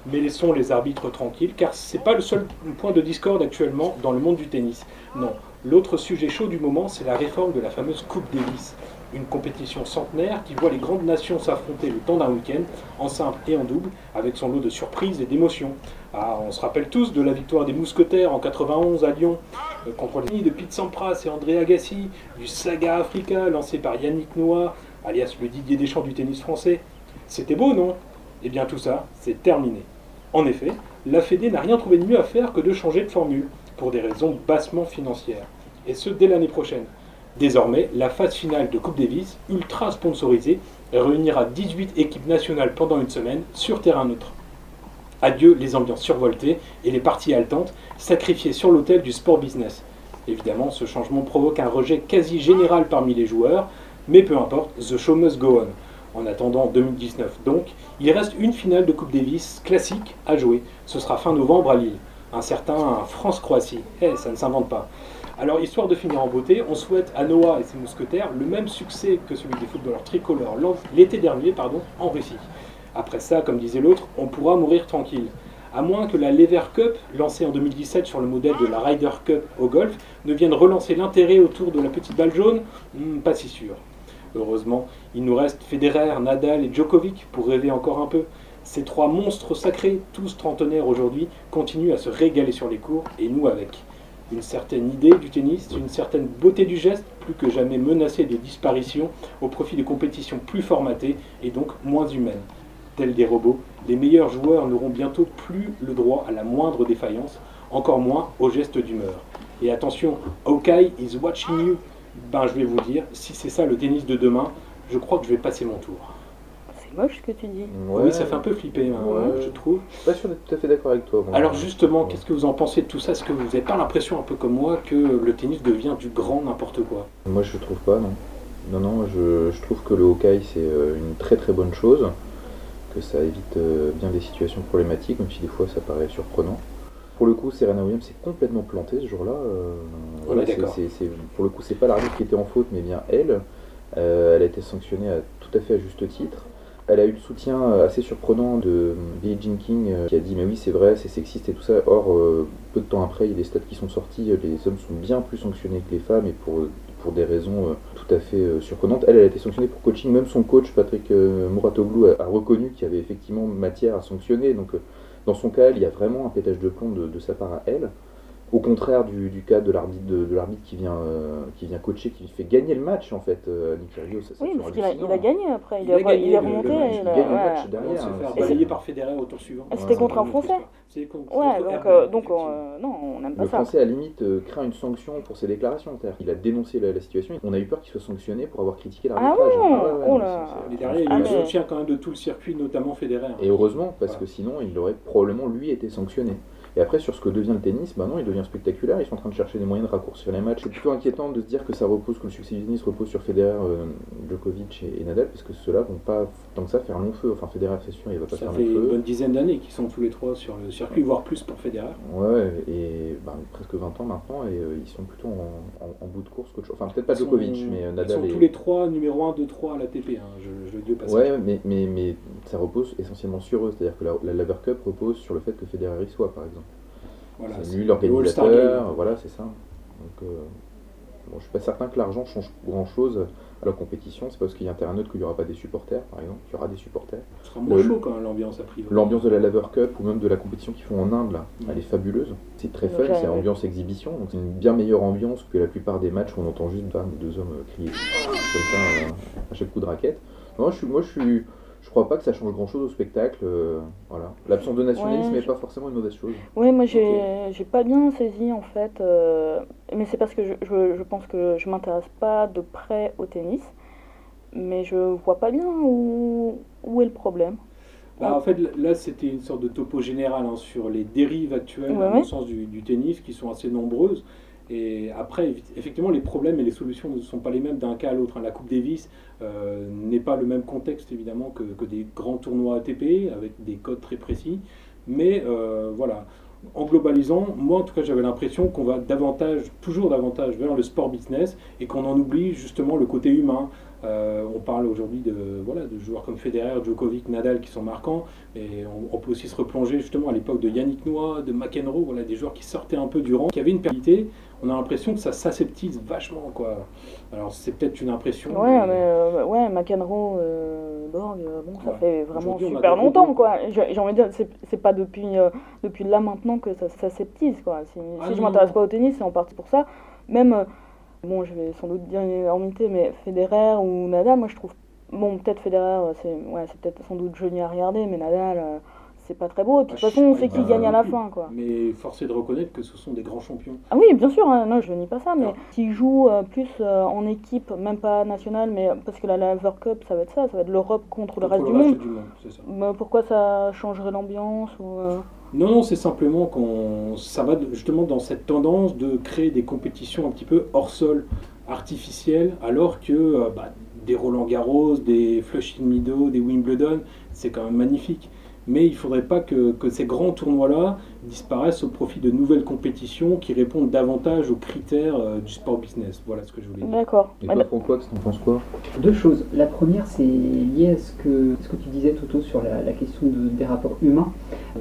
Mais laissons les arbitres tranquilles, car ce n'est pas le seul point de discorde actuellement dans le monde du tennis. Non, l'autre sujet chaud du moment, c'est la réforme de la fameuse Coupe Davis. Une compétition centenaire qui voit les grandes nations s'affronter le temps d'un week-end, en simple et en double, avec son lot de surprises et d'émotions. Ah, on se rappelle tous de la victoire des Mousquetaires en 91 à Lyon, euh, contre les de Pete Sampras et André Agassi, du Saga Africa lancé par Yannick Noah, alias le Didier Deschamps du tennis français. C'était beau, non? Eh bien tout ça, c'est terminé. En effet, la Fédé n'a rien trouvé de mieux à faire que de changer de formule, pour des raisons bassement financières. Et ce, dès l'année prochaine. Désormais, la phase finale de Coupe Davis, ultra sponsorisée, réunira 18 équipes nationales pendant une semaine sur terrain neutre. Adieu les ambiances survoltées et les parties haletantes, sacrifiées sur l'autel du sport business. Évidemment, ce changement provoque un rejet quasi général parmi les joueurs, mais peu importe, the show must go on. En attendant 2019 donc, il reste une finale de Coupe Davis classique à jouer. Ce sera fin novembre à Lille. Un certain France-Croatie. Eh, ça ne s'invente pas. Alors, histoire de finir en beauté, on souhaite à Noah et ses mousquetaires le même succès que celui des footballeurs tricolores l'été dernier pardon, en Russie. Après ça, comme disait l'autre, on pourra mourir tranquille. À moins que la Lever Cup, lancée en 2017 sur le modèle de la Ryder Cup au golf, ne vienne relancer l'intérêt autour de la petite balle jaune, Hmm, pas si sûr. Heureusement, il nous reste Federer, Nadal et Djokovic pour rêver encore un peu. Ces trois monstres sacrés, tous trentenaires aujourd'hui, continuent à se régaler sur les cours, et nous avec. Une certaine idée du tennis, une certaine beauté du geste, plus que jamais menacée de disparition au profit de compétitions plus formatées et donc moins humaines. Tels des robots, les meilleurs joueurs n'auront bientôt plus le droit à la moindre défaillance, encore moins au geste d'humeur. Et attention, Hawkeye is watching you. Ben, je vais vous dire, si c'est ça le tennis de demain, je crois que je vais passer mon tour. Moche ce que tu dis. Oui, ça fait un peu flipper, hein, Ouais. je trouve. Je suis pas sûr d'être tout à fait d'accord avec toi. moi. Alors justement, qu'est-ce que vous en pensez de tout ça? Est-ce que vous n'avez pas l'impression, un peu comme moi, que le tennis devient du grand n'importe quoi? Moi, je trouve pas, non. Non, non, je, je trouve que le Hawkeye, c'est euh, une très très bonne chose, que ça évite euh, bien des situations problématiques, même si des fois ça paraît surprenant. Pour le coup, Serena Williams s'est complètement plantée ce jour-là. euh, voilà, est c'est- d'accord. c'est- c'est- pour le coup, c'est pas l'arbitre qui était en faute, mais bien elle. Euh, elle a été sanctionnée à, tout à fait à juste titre. Elle a eu le soutien euh, assez surprenant de euh, Billie Jean King euh, qui a dit mais oui c'est vrai c'est sexiste et tout ça. Or peu de temps après il y a des stats qui sont sortis, les hommes sont bien plus sanctionnés que les femmes et pour, des raisons tout à fait surprenantes. Elle, elle a été sanctionnée pour coaching, même son coach Patrick Mouratoglou a, reconnu qu'il y avait effectivement matière à sanctionner. Donc dans son cas il y a vraiment un pétage de plomb de sa part à elle. Au contraire du, du cas de l'arbitre de, de l'arbitre qui vient euh, qui vient coacher, qui fait gagner le match en fait, euh, Nick Kyrgios, ça, Oui, parce qu'il a, il a gagné après, il, Il a, a gagné il est le- le remonté. match, il il a- gagne le ouais. match derrière. Se fait faire Et balayer par Federer au tour suivant. C'était contre un Français C'est contre, Ouais, contre donc, euh, donc euh, non, on n'aime pas Le ça. français, à la limite, euh, craint une sanction pour ses déclarations. C'est-à-dire qu'il a dénoncé la, la situation. On a eu peur qu'il soit sanctionné pour avoir critiqué Ah l'arbitrage. ouais, Oh Mais derrière, il y Ah, a eu mais- le soutien quand même de tout le circuit, notamment Federer. Et heureusement, parce que sinon, il aurait probablement, lui, été sanctionné. Et après, sur ce que devient le tennis, bah non, il devient spectaculaire. Ils sont en train de chercher des moyens de raccourcir les matchs. C'est plutôt inquiétant de se dire que ça repose, que le succès du tennis repose sur Federer, euh, Djokovic et Nadal, parce que ceux-là vont pas, que ça, faire long feu. Enfin, Federer, c'est sûr, il va pas Ça faire fait long une feu. bonne dizaine d'années qu'ils sont tous les trois sur le circuit, voire plus pour Federer. Ouais, et bah, presque 20 ans maintenant, et euh, ils sont plutôt en, en- en bout de course qu'autre chose. Enfin, peut-être pas sont- Djokovic, mais euh, Ils Nadal sont et... tous les trois numéro 1, 2, 3 à l'ATP, hein, je, je le dis au passage. Ouais, mais, mais, mais ça repose essentiellement sur eux. C'est-à-dire que la, la Laver Cup repose sur le fait que Federer y soit, par exemple. Voilà, c'est lui l'organisateur, voilà, c'est ça. Donc, euh, bon, je suis pas certain que l'argent change grand-chose à la compétition. C'est pas parce qu'il y a un terrain neutre qu'il n'y aura pas des supporters, par exemple. Il y aura des supporters. Ce sera moins Le- chaud quand même l'ambiance a pris. L'ambiance de la Laver Cup ou même de la compétition qu'ils font en Inde, là, elle est fabuleuse. C'est très fun, c'est ouais. ambiance exhibition, donc c'est une bien meilleure ambiance que la plupart des matchs où on entend juste bam, deux hommes euh, crier comme ça euh, à chaque coup de raquette. Non, je suis, moi je suis, je crois pas que ça change grand chose au spectacle. euh, voilà, l'absence de nationalisme Ouais, n'est je- pas forcément une mauvaise chose. Oui, moi j'ai j'ai pas bien saisi en fait, euh, mais c'est parce que je, je, je pense que je m'intéresse pas de près au tennis, mais je vois pas bien où, où est le problème. Bah, en fait, là, c'était une sorte de topo général hein, sur les dérives actuelles, Ouais, dans ouais. le sens du, du tennis, qui sont assez nombreuses. Et après, effectivement, les problèmes et les solutions ne sont pas les mêmes d'un cas à l'autre. hein. La Coupe Davis euh, n'est pas le même contexte, évidemment, que, que des grands tournois ATP, avec des codes très précis. Mais euh, voilà, en globalisant, moi, en tout cas, j'avais l'impression qu'on va davantage, toujours davantage vers le sport business et qu'on en oublie justement le côté humain. Euh, on parle aujourd'hui de, voilà, de joueurs comme Federer, Djokovic, Nadal qui sont marquants, mais on, on peut aussi se replonger justement à l'époque de Yannick Noah, de McEnroe, voilà, des joueurs qui sortaient un peu du rang, qui avaient une qualité. On a l'impression que ça s'aseptise vachement. Quoi. Alors c'est peut-être une impression. Ouais, mais- euh, ouais, McEnroe, euh, Borg, bon, ça Ouais. fait vraiment super longtemps, quoi. J'ai envie de dire, c'est pas depuis, depuis là maintenant que ça s'aseptise, quoi. Si, Ah si je m'intéresse pas au tennis, c'est en partie pour ça. Même, bon, je vais sans doute dire une énormité, mais Federer ou Nadal, moi je trouve, bon, peut-être Federer, c'est ouais, peut-être sans doute joli à regarder, mais Nadal, euh, c'est pas très beau. Et puis de toute Ah, façon, je on sait qu'il gagne à la plus. fin, quoi. Mais force est de reconnaître que ce sont des grands champions. Ah oui, bien sûr, hein, non, je nie pas ça, mais s'ils jouent euh, plus euh, en équipe, même pas nationale, mais parce que la Laver Cup, ça va être ça, ça va être l'Europe contre, le reste le du monde. du monde, ça. Mais pourquoi ça changerait l'ambiance ou, euh, Non, non, c'est simplement qu'on ça va justement dans cette tendance de créer des compétitions un petit peu hors sol, artificielles, alors que euh, bah, des Roland Garros, des Flushing Meadows, des Wimbledon, c'est quand même magnifique. Mais il ne faudrait pas que, ces grands tournois-là disparaissent au profit de nouvelles compétitions qui répondent davantage aux critères euh, du sport business. Voilà ce que je voulais dire. D'accord. Et toi, Franck, t'en penses quoi? Deux choses. La première, c'est lié à ce que, ce que tu disais, Toto, sur la, la question de- des rapports humains.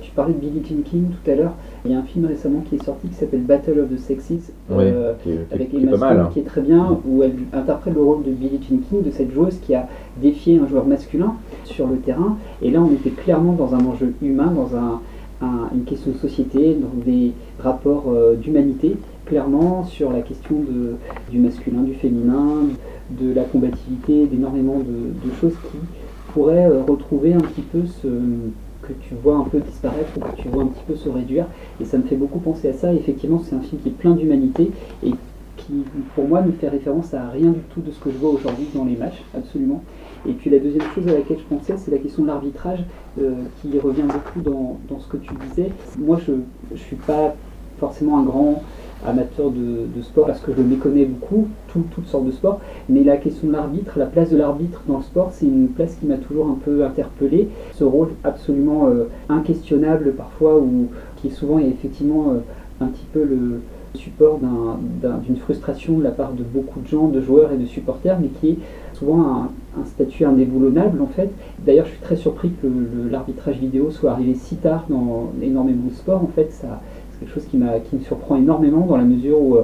Tu parlais de Billie Jean King tout à l'heure. Il y a un film récemment qui est sorti qui s'appelle Battle of the Sexes, Ouais, euh, qui est- avec qui est Emma Stone, hein. qui est très bien, où elle interprète le rôle de Billie Jean King, de cette joueuse qui a défié un joueur masculin sur le terrain. Et là, on était clairement dans un enjeu humain, dans un, un- une question de société, dans des rapports euh, d'humanité, clairement sur la question du masculin, du féminin, de la combativité, d'énormément de, de choses qui pourraient euh, retrouver un petit peu ce que tu vois un peu disparaître ou que tu vois un petit peu se réduire. Et ça me fait beaucoup penser à ça. Effectivement, c'est un film qui est plein d'humanité et qui pour moi ne fait référence à rien du tout de ce que je vois aujourd'hui dans les matchs, absolument. Et puis la deuxième chose à laquelle je pensais, c'est la question de l'arbitrage, euh, qui revient beaucoup dans, ce que tu disais. Moi, je ne suis pas forcément un grand amateur de, de, sport parce que je méconnais beaucoup, tout, toutes sortes de sports, mais la question de l'arbitre, la place de l'arbitre dans le sport, c'est une place qui m'a toujours un peu interpellé. Ce rôle absolument euh, inquestionnable parfois, ou qui souvent est effectivement euh, un petit peu le support d'une frustration de la part de beaucoup de gens, de joueurs et de supporters, mais qui est un, statut indéboulonnable en fait. D'ailleurs, je suis très surpris que l'arbitrage vidéo soit arrivé si tard dans énormément de sports. En fait, ça, c'est quelque chose qui, qui, me surprend énormément dans la mesure où euh,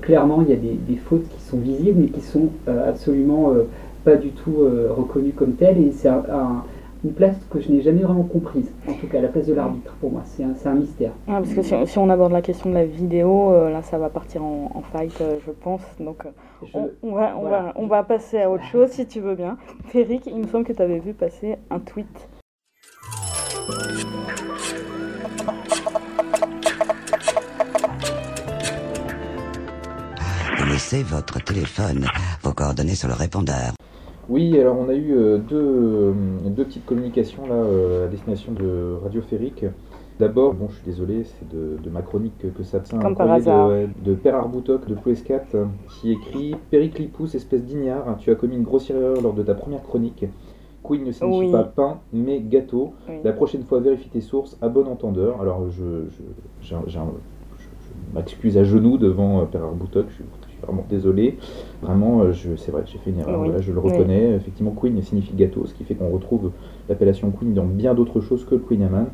clairement il y a des, fautes qui sont visibles mais qui sont euh, absolument euh, pas du tout reconnues comme telles. Et c'est un une place que je n'ai jamais vraiment comprise, en tout cas la place de l'arbitre pour moi, c'est un, un, mystère. Ah, parce que si, si, on aborde la question de la vidéo, euh, là ça va partir en, en fight euh, je pense, donc je, on, on, va, on, voilà. va, on va passer à autre chose si tu veux bien. Féric, il me semble que tu avais vu passer un tweet. Laissez votre téléphone, vos coordonnées sur le répondeur. Oui, alors on a eu euh, deux, euh, deux, petites communications là euh, à destination de Radio Férique. D'abord, bon, je suis désolé, c'est de, de, ma chronique que, ça tient. Comme par hasard. De, de Père Arboutoc de PS4 qui écrit Périclipous, espèce d'ignare, tu as commis une grossière erreur lors de ta première chronique. Queen ne signifie Oui. pas pain, mais gâteau. Oui. La prochaine fois, vérifie tes sources à bon entendeur. Alors, je, je, j'ai un- j'ai un- je- je m'excuse à genoux devant Père Arboutoc, je suis, je suis vraiment désolé. Vraiment, euh, c'est vrai, j'ai fait une erreur, Oui. voilà, je le Oui. reconnais. Effectivement, Queen signifie gâteau, ce qui fait qu'on retrouve l'appellation Queen dans bien d'autres choses que le Queen Amman,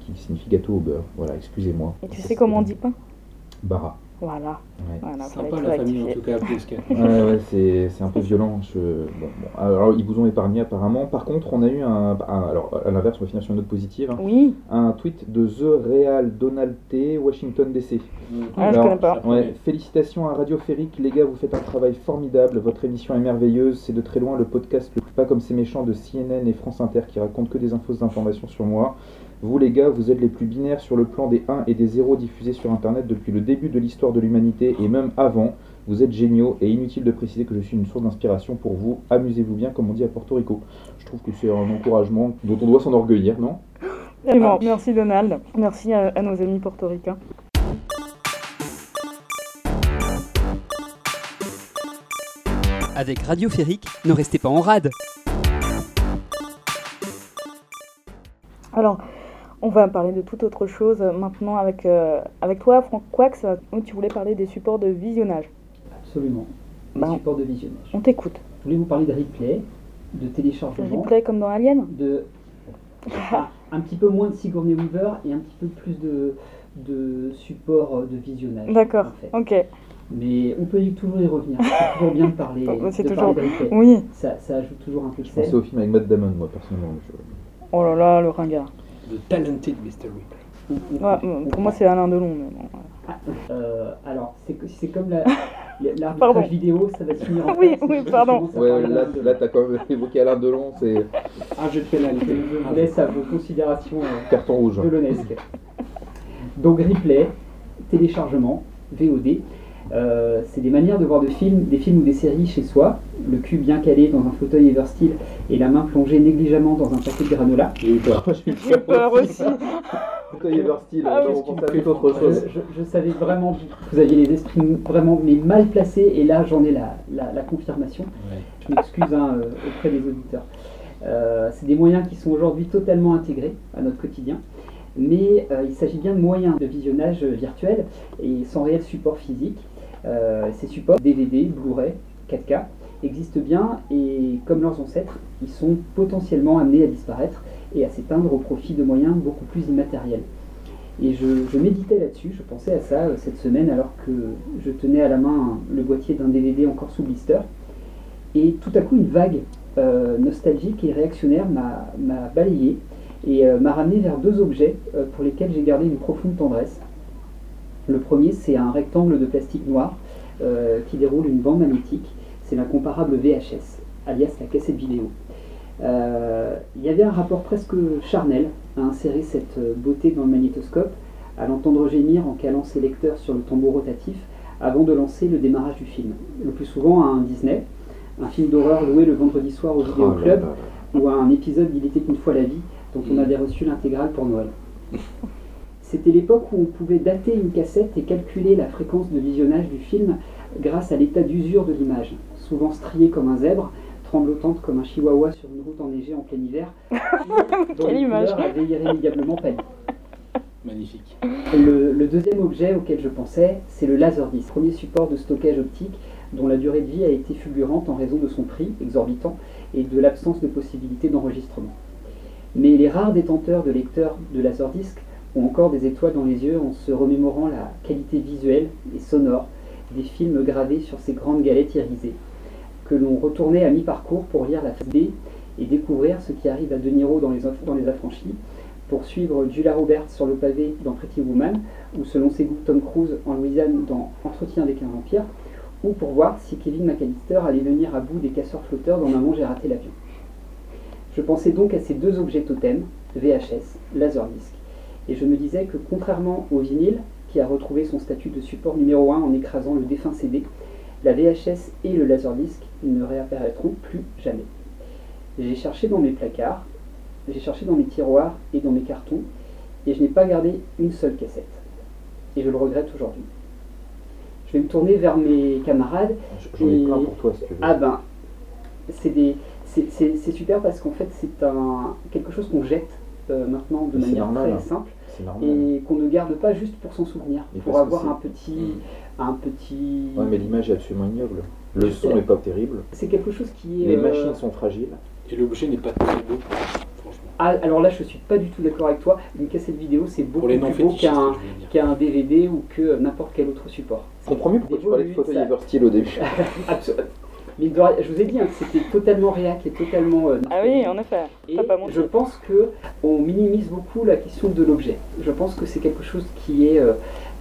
qui signifie gâteau au beurre. Voilà, excusez-moi. Et tu sais comment on dit pas? Bara. Voilà. Ouais. voilà Sympa la famille en tout cas, PS4. Ouais, ouais, c'est c'est un peu violent. Je... Bon, bon. Alors, ils vous ont épargné apparemment. Par contre, on a eu un. un- alors, à l'inverse, on va finir sur une note positive. hein. Oui. Un tweet de The Real Donald T, Washington DC. Ah, je connais pas. Ouais, félicitations à Radio Férique, les gars, vous faites un travail formidable. Votre émission est merveilleuse. C'est de très loin le podcast le plus pas comme ces méchants de CNN et France Inter qui racontent que des infos d'informations sur moi. Vous, les gars, vous êtes les plus binaires sur le plan des 1 et des 0 diffusés sur Internet depuis le début de l'histoire de l'humanité et même avant. Vous êtes géniaux et inutile de préciser que je suis une source d'inspiration pour vous. Amusez-vous bien, comme on dit à Porto Rico. Je trouve que c'est un encouragement dont on doit s'enorgueillir, non? Absolument. Merci Donald. Merci à, à nos amis portoricains. Avec Radio Férique, ne restez pas en rade. Alors, on va parler de toute autre chose maintenant avec, euh, avec toi, Franck Quax. où Tu voulais parler des supports de visionnage. Absolument. Les Bah, supports de visionnage. On t'écoute. Je voulais vous parler de replay, de téléchargement, Replay comme dans Alien de un, un petit peu moins de Sigourney Weaver et un petit peu plus de, de support de visionnage. D'accord, en fait. ok. Mais on peut y toujours y revenir. C'est toujours bien de parler, C'est toujours- parler de replay. oui. Ça, ça ajoute toujours un peu de Je pensais au film avec Matt Damon, moi, personnellement. Je- Oh là là, le ringard. The Talented Mr. Ripley. Ouais, on- pour moi, c'est Alain Delon. Mais bon. Euh, alors, c'est comme la- l'arbitrage vidéo, ça va se finir en Oui, oui, pardon. Ouais, là, là t'as quand même évoqué Alain Delon, c'est Un jeu de pénalité. Je vous laisse à vos considérations euh, carton rouge. Donc replay, téléchargement, VOD, euh, c'est des manières de voir de films, des films ou des séries chez soi, le cul bien calé dans un fauteuil Everstyle et la main plongée négligemment dans un paquet de granola. J'ai eu peur. J'ai eu J'ai peur aussi. Fauteuil Everstyle, Ah on pense à toute autre chose. Je, je- je savais vraiment que vous aviez les esprits vraiment mais mal placés et là j'en ai la, la- la confirmation. Je m'excuse hein, euh, auprès des auditeurs. Euh, c'est des moyens qui sont aujourd'hui totalement intégrés à notre quotidien, mais euh, il s'agit bien de moyens de visionnage virtuel et sans réel support physique. Euh, ces supports DVD, Blu-ray, 4K existent bien et comme leurs ancêtres, ils sont potentiellement amenés à disparaître et à s'éteindre au profit de moyens beaucoup plus immatériels. Et je, méditais là-dessus, je pensais à ça euh, cette semaine alors que je tenais à la main le boîtier d'un DVD encore sous blister. Et tout à coup, une vague euh, nostalgique et réactionnaire m'a balayé et euh, m'a ramené vers deux objets pour lesquels j'ai gardé une profonde tendresse. Le premier, c'est un rectangle de plastique noir qui déroule une bande magnétique. C'est l'incomparable VHS, alias la cassette vidéo. Euh, il y avait un rapport presque charnel à insérer cette euh, beauté dans le magnétoscope, à l'entendre gémir en calant ses lecteurs sur le tambour rotatif, avant de lancer le démarrage du film. Le plus souvent à un Disney, un film d'horreur loué le vendredi soir au vidéo Oh club, ou à un épisode d'Il était une fois la vie, dont on avait reçu l'intégrale pour Noël. C'était l'époque où on pouvait dater une cassette et calculer la fréquence de visionnage du film grâce à l'état d'usure de l'image, souvent striée comme un zèbre, tremblotante comme un chihuahua sur une route enneigée en plein hiver, dont Quelle les image. couleurs avaient irrémédiablement pâli. Magnifique. Le, le deuxième objet auquel je pensais, c'est le Laserdisc, premier support de stockage optique dont la durée de vie a été fulgurante en raison de son prix exorbitant et de l'absence de possibilité d'enregistrement. Mais les rares détenteurs de lecteurs de Laserdisc ont encore des étoiles dans les yeux en se remémorant la qualité visuelle et sonore des films gravés sur ces grandes galettes irisées, que l'on retournait à mi-parcours pour lire la phase B et découvrir ce qui arrive à De Niro dans Les, dans Affranchis, pour suivre Julia Roberts sur le pavé dans Pretty Woman, ou selon ses goûts Tom Cruise en Louisiane dans Entretien avec un vampire, ou pour voir si Kevin McAllister allait venir à bout des casseurs flotteurs dans Maman j'ai raté l'avion. Je pensais donc à ces deux objets totems, VHS, Laserdisc, et je me disais que contrairement au vinyle, qui a retrouvé son statut de support numéro 1 en écrasant le défunt CD, la VHS et le Laserdisc ne réapparaîtront plus jamais. J'ai cherché dans mes placards, j'ai cherché dans mes tiroirs et dans mes cartons, et je n'ai pas gardé une seule cassette. Et je le regrette aujourd'hui. Je vais me tourner vers mes camarades. J'en ai et- plein pour toi, si tu veux. Ah ben, c'est des, super parce qu'en fait c'est un quelque chose qu'on jette euh, maintenant de manière normal, très hein. simple. Et qu'on ne garde pas juste pour s'en souvenir, Mais pour avoir un petit, un petit. Ouais, mais l'image est absolument ignoble. Le son n'est pas terrible. C'est quelque chose qui est. Les euh, machines sont fragiles. Et l'objet n'est pas très beau, franchement. Ah, alors là, je suis pas du tout d'accord avec toi. Une cassette vidéo, c'est beaucoup plus beau qu'un DVD ou que n'importe quel autre support. Je comprends mieux pourquoi tu parlais de photo ça- Everstyle au début. Absolument. Mais de- je vous ai dit hein, que c'était totalement réac et totalement. euh, Ah oui, en effet. Et pas je pense que on minimise beaucoup la question de l'objet. Je pense que c'est quelque chose qui est euh,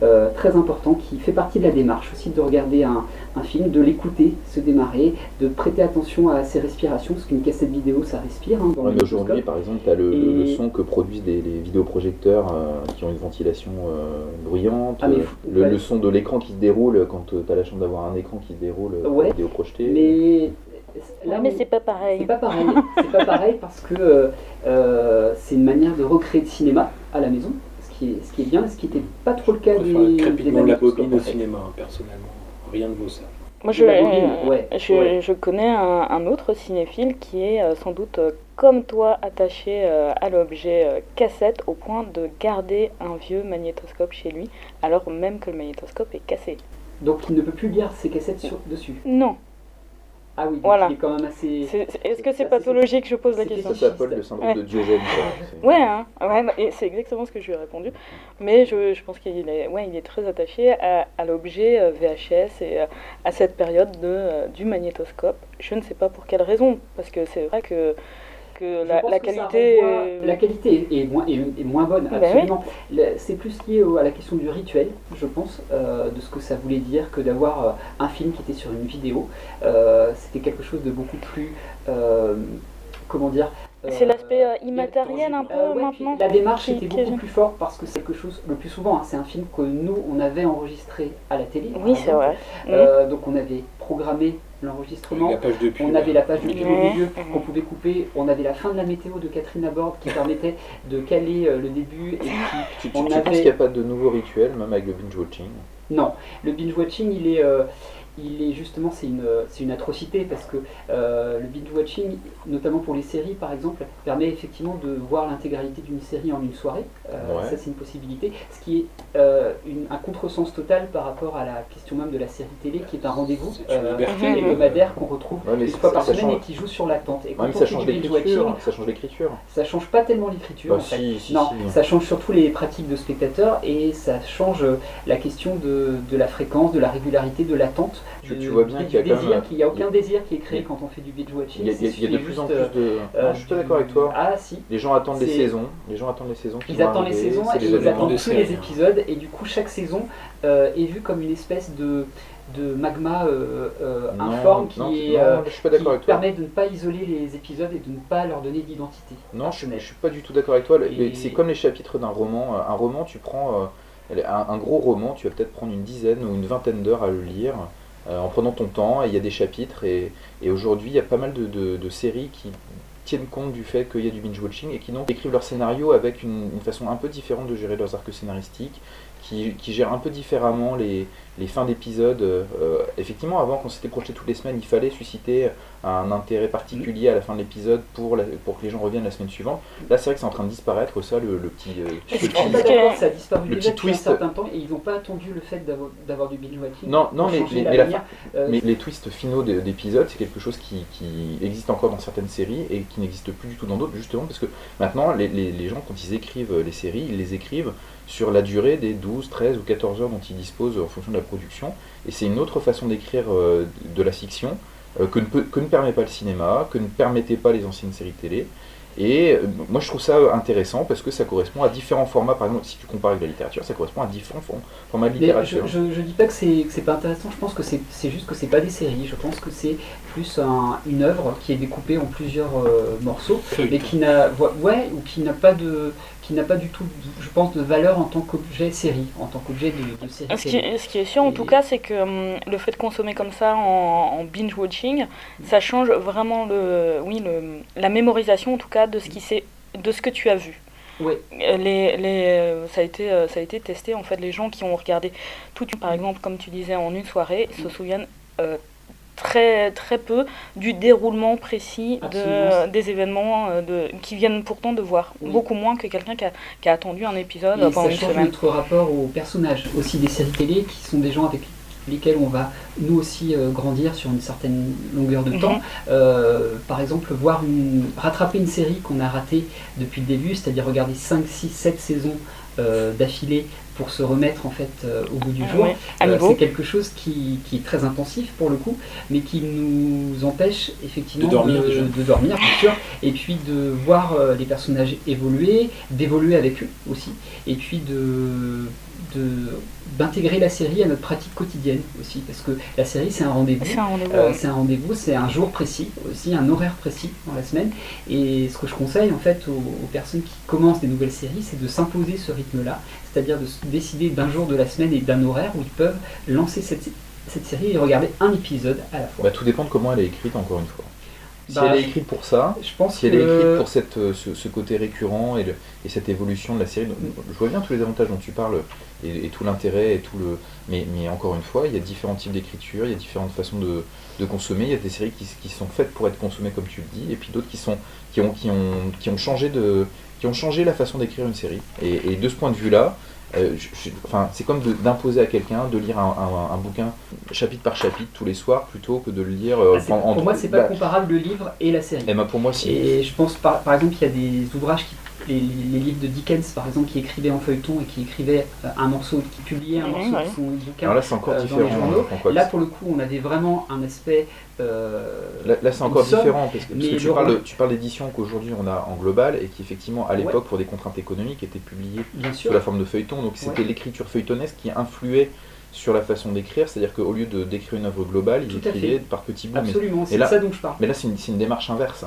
euh, très important, qui fait partie de la démarche aussi de regarder un, un film, de l'écouter se démarrer, de prêter attention à ses respirations, parce qu'une cassette vidéo ça respire. hein, Ouais, aujourd'hui, par exemple, tu as le, son que produisent des, les vidéoprojecteurs euh, qui ont une ventilation euh, bruyante, Ah, mais euh, le, ouais. le son de l'écran qui se déroule quand tu as la chance d'avoir un écran qui se déroule, Ouais, vidéo projetée. Mais Ouais, mais c'est pas pareil. C'est pas pareil. c'est pas pareil parce que euh, euh, c'est une manière de recréer le cinéma à la maison, ce qui est, ce qui est bien, ce qui n'était pas trop le cas Je des, crépitement de la bobine au cinéma, hein, personnellement. Rien ne vaut ça. Moi, je, La bobine, ouais, je, ouais. je connais un, un autre cinéphile qui est euh, sans doute euh, comme toi attaché euh, à l'objet euh, cassette au point de garder un vieux magnétoscope chez lui alors même que le magnétoscope est cassé. Donc il ne peut plus lire ses cassettes sur, dessus. Non. Ah oui, donc Voilà. il est quand même assez. Est-ce que c'est pathologique Je pose la question. Ça s'appelle le syndrome Ouais. de Diogène. C'est- Ouais, hein, ouais c'est exactement ce que je lui ai répondu. Mais je, je pense qu'il est, ouais, il est très attaché à, à l'objet euh, VHS et euh, à cette période de, euh, du magnétoscope. Je ne sais pas pour quelle raison, parce que c'est vrai que, que la, que qualité. renvoie- euh, La qualité est, est moins, est, est moins bonne, Bah absolument. Le- C'est plus lié au- à la question du rituel, je pense, euh, de ce que ça voulait dire que d'avoir euh, un film qui était sur une vidéo. Euh, C'était quelque chose de beaucoup plus. euh, comment dire C'est l'aspect euh, immatériel un peu Euh, ouais, maintenant. La démarche qui- était qui beaucoup plus forte parce que c'est quelque chose, le plus souvent, hein, c'est un film que nous, on avait enregistré à la télé. Oui, c'est vrai. Euh, Donc on avait programmé l'enregistrement, La page de pub. on avait la page de pub au milieu qu'on pouvait couper, on avait la fin de la météo de Catherine Laborde qui permettait de caler euh, le début. Et puis Tu, tu- on tu avait... penses qu'il n'y a pas de nouveau rituel, même avec le binge-watching Non, le binge-watching, il est, euh, il est justement, c'est une, c'est une atrocité parce que euh, le binge-watching, notamment pour les séries par exemple, permet effectivement de voir l'intégralité d'une série en une soirée. Euh, Ouais. Ça, c'est une possibilité. Ce qui est euh, une- un contresens total par rapport à la question même de la série télé qui est un rendez-vous hebdomadaire qu'on retrouve Ouais, une fois par semaine change. et qui joue sur l'attente. Et quand Ouais, mais on ça change binge-watching, Ça change l'écriture. ça change pas tellement l'écriture Bah, en fait. si, si, non, si. ça change surtout les pratiques de spectateurs et ça change la question de, de la fréquence, de la régularité, de l'attente. Tu- vois bien qu'il y a quand désir, même- qu'il n'y a aucun il- désir qui est créé il- quand on fait du binge watching. Il y a, il y a- il de plus en plus de. Non, je suis pas d'accord avec toi. Ah si. Les gens attendent les saisons. Les gens attendent les saisons. Ils attendent les saisons et ils attendent tous les épisodes et du coup chaque saison euh, est vue comme une espèce de, de magma euh, euh, Non, informe qui, non, est, non, euh, je suis pas qui d'accord avec toi. permet de ne pas isoler les épisodes et de ne pas leur donner d'identité. Non, je, je suis pas du tout d'accord avec toi. Et- C'est comme les chapitres d'un roman. Euh, Un roman, tu prends, euh, Un, un gros roman, tu vas peut-être prendre une dizaine ou une vingtaine d'heures à le lire euh, en prenant ton temps, il y a des chapitres, et, aujourd'hui il y a pas mal de, séries qui tiennent compte du fait qu'il y a du binge-watching et qui donc écrivent leur scénario avec une façon un peu différente de gérer leurs arcs scénaristiques, qui, qui gèrent un peu différemment les, les fins d'épisodes. Euh, effectivement, avant, quand c'était projeté toutes les semaines, il fallait susciter un intérêt particulier à la fin de l'épisode pour, la- pour que les gens reviennent la semaine suivante. Là, c'est vrai que c'est en train de disparaître, ça, le, le petit, euh, le petit- ça a disparu le déjà petit depuis un twist. certain temps et ils n'ont pas attendu le fait d'avoir- d'avoir du binge-watching. Non, non pour mais, changer mais- la mais la manière. fin- Euh, mais les twists finaux de- d'épisodes, c'est quelque chose qui, qui existe encore dans certaines séries et qui n'existe plus du tout dans d'autres, justement parce que maintenant, les, les- les gens, quand ils écrivent les séries, ils les écrivent sur la durée des 12, 13 ou 14 heures dont ils disposent en fonction de la production. Et c'est une autre façon d'écrire euh, de la fiction euh, que, ne peut- que ne permet pas le cinéma, que ne permettaient pas les anciennes séries télé. Et euh, moi je trouve ça intéressant parce que ça correspond à différents formats. Par exemple, si tu compares avec la littérature, ça correspond à différents form- formats de Mais littérature. je, je, je dis pas que c'est que c'est pas intéressant, je pense que c'est c'est juste que c'est pas des séries, je pense que c'est plus un- une œuvre qui est découpée en plusieurs euh, morceaux, mais qui n'a ouais, ou qui n'a pas de qui n'a pas du tout, je pense, de valeur en tant qu'objet série, en tant qu'objet de, de série. Ce qui, télé. ce qui est sûr en tout cas, c'est que hum, le fait de consommer comme ça en, en binge-watching, ça change vraiment le, oui, le, la mémorisation en tout cas de ce, qui s'est- de ce que tu as vu. Ouais. Euh, Les, les, euh, ça, a été, euh, ça a été testé, en fait, les gens qui ont regardé tout, par exemple, comme tu disais, en une soirée, se souviennent euh, très, très peu du déroulement précis de, des événements euh, de, qui viennent pourtant de voir. Beaucoup moins que quelqu'un qui a, qui a attendu un épisode Et pendant une semaine. notre rapport aux personnages, aussi des séries télé qui sont des gens avec lesquels on va nous aussi euh, grandir sur une certaine longueur de Mhm. temps. Euh, par exemple, voir une, rattraper une série qu'on a ratée depuis le début, c'est-à-dire regarder 5, 6, 7 saisons euh, d'affilée pour se remettre en fait euh, au bout du Ah jour. ouais, Euh, c'est quelque chose qui, qui est très intensif pour le coup, mais qui nous empêche effectivement De dormir, de, déjà. de dormir, bien sûr, et puis de voir euh, les personnages évoluer, d'évoluer avec eux aussi, et puis de de- d'intégrer la série à notre pratique quotidienne aussi, parce que la série c'est un rendez-vous, C'est un rendez-vous, Euh, c'est un rendez-vous, c'est un jour précis aussi, un horaire précis dans la semaine, et ce que je conseille en fait aux, aux personnes qui commencent des nouvelles séries, c'est de s'imposer ce rythme-là, c'est-à-dire de décider d'un jour de la semaine et d'un horaire où ils peuvent lancer cette, cette série et regarder un épisode à la fois. Bah, tout dépend de comment elle est écrite, encore une fois. Si Bah, elle est écrite pour ça, je pense si elle est écrite pour cette, euh, ce, ce côté récurrent et, le- et cette évolution de la série, donc, je vois bien tous les avantages dont tu parles et, et tout l'intérêt et tout le. Mais, mais encore une fois, il y a différents types d'écriture, il y a différentes façons de, de consommer. Il y a des séries qui, qui sont faites pour être consommées comme tu le dis, et puis d'autres qui sont qui ont qui ont qui ont changé de qui ont changé la façon d'écrire une série. Et, et de ce point de vue-là, euh, je- je- enfin, c'est comme d'imposer à quelqu'un de lire un, un- un bouquin chapitre par chapitre tous les soirs plutôt que de le lire. euh, Ah, en- en- pour moi, c'est pas bah, comparable le livre et la série. eh ben, pour moi, si. Et je pense, par, par exemple, il y a des ouvrages, qui, les, les livres de Dickens, par exemple, qui écrivaient en feuilleton et qui écrivaient euh, un morceau, qui publiaient un morceau ouais. de son bouquin Alors là, c'est encore euh, dans différent, les journaux. Là, pour le coup, on avait vraiment un aspect. euh, Là, là, c'est encore somme, différent parce que, parce mais que tu, le parles, de- tu parles d'éditions qu'aujourd'hui on a en global et qui effectivement à Ouais. l'époque pour des contraintes économiques étaient publiées Bien sûr. sous la forme de feuilleton. Donc c'était Ouais. l'écriture feuilletonesque qui influait sur la façon d'écrire, c'est-à-dire qu'au lieu de d'écrire une œuvre globale, ils écrivaient par petits bouts. Absolument, c'est là- ça dont je parle. Mais là, c'est une, c'est une démarche inverse.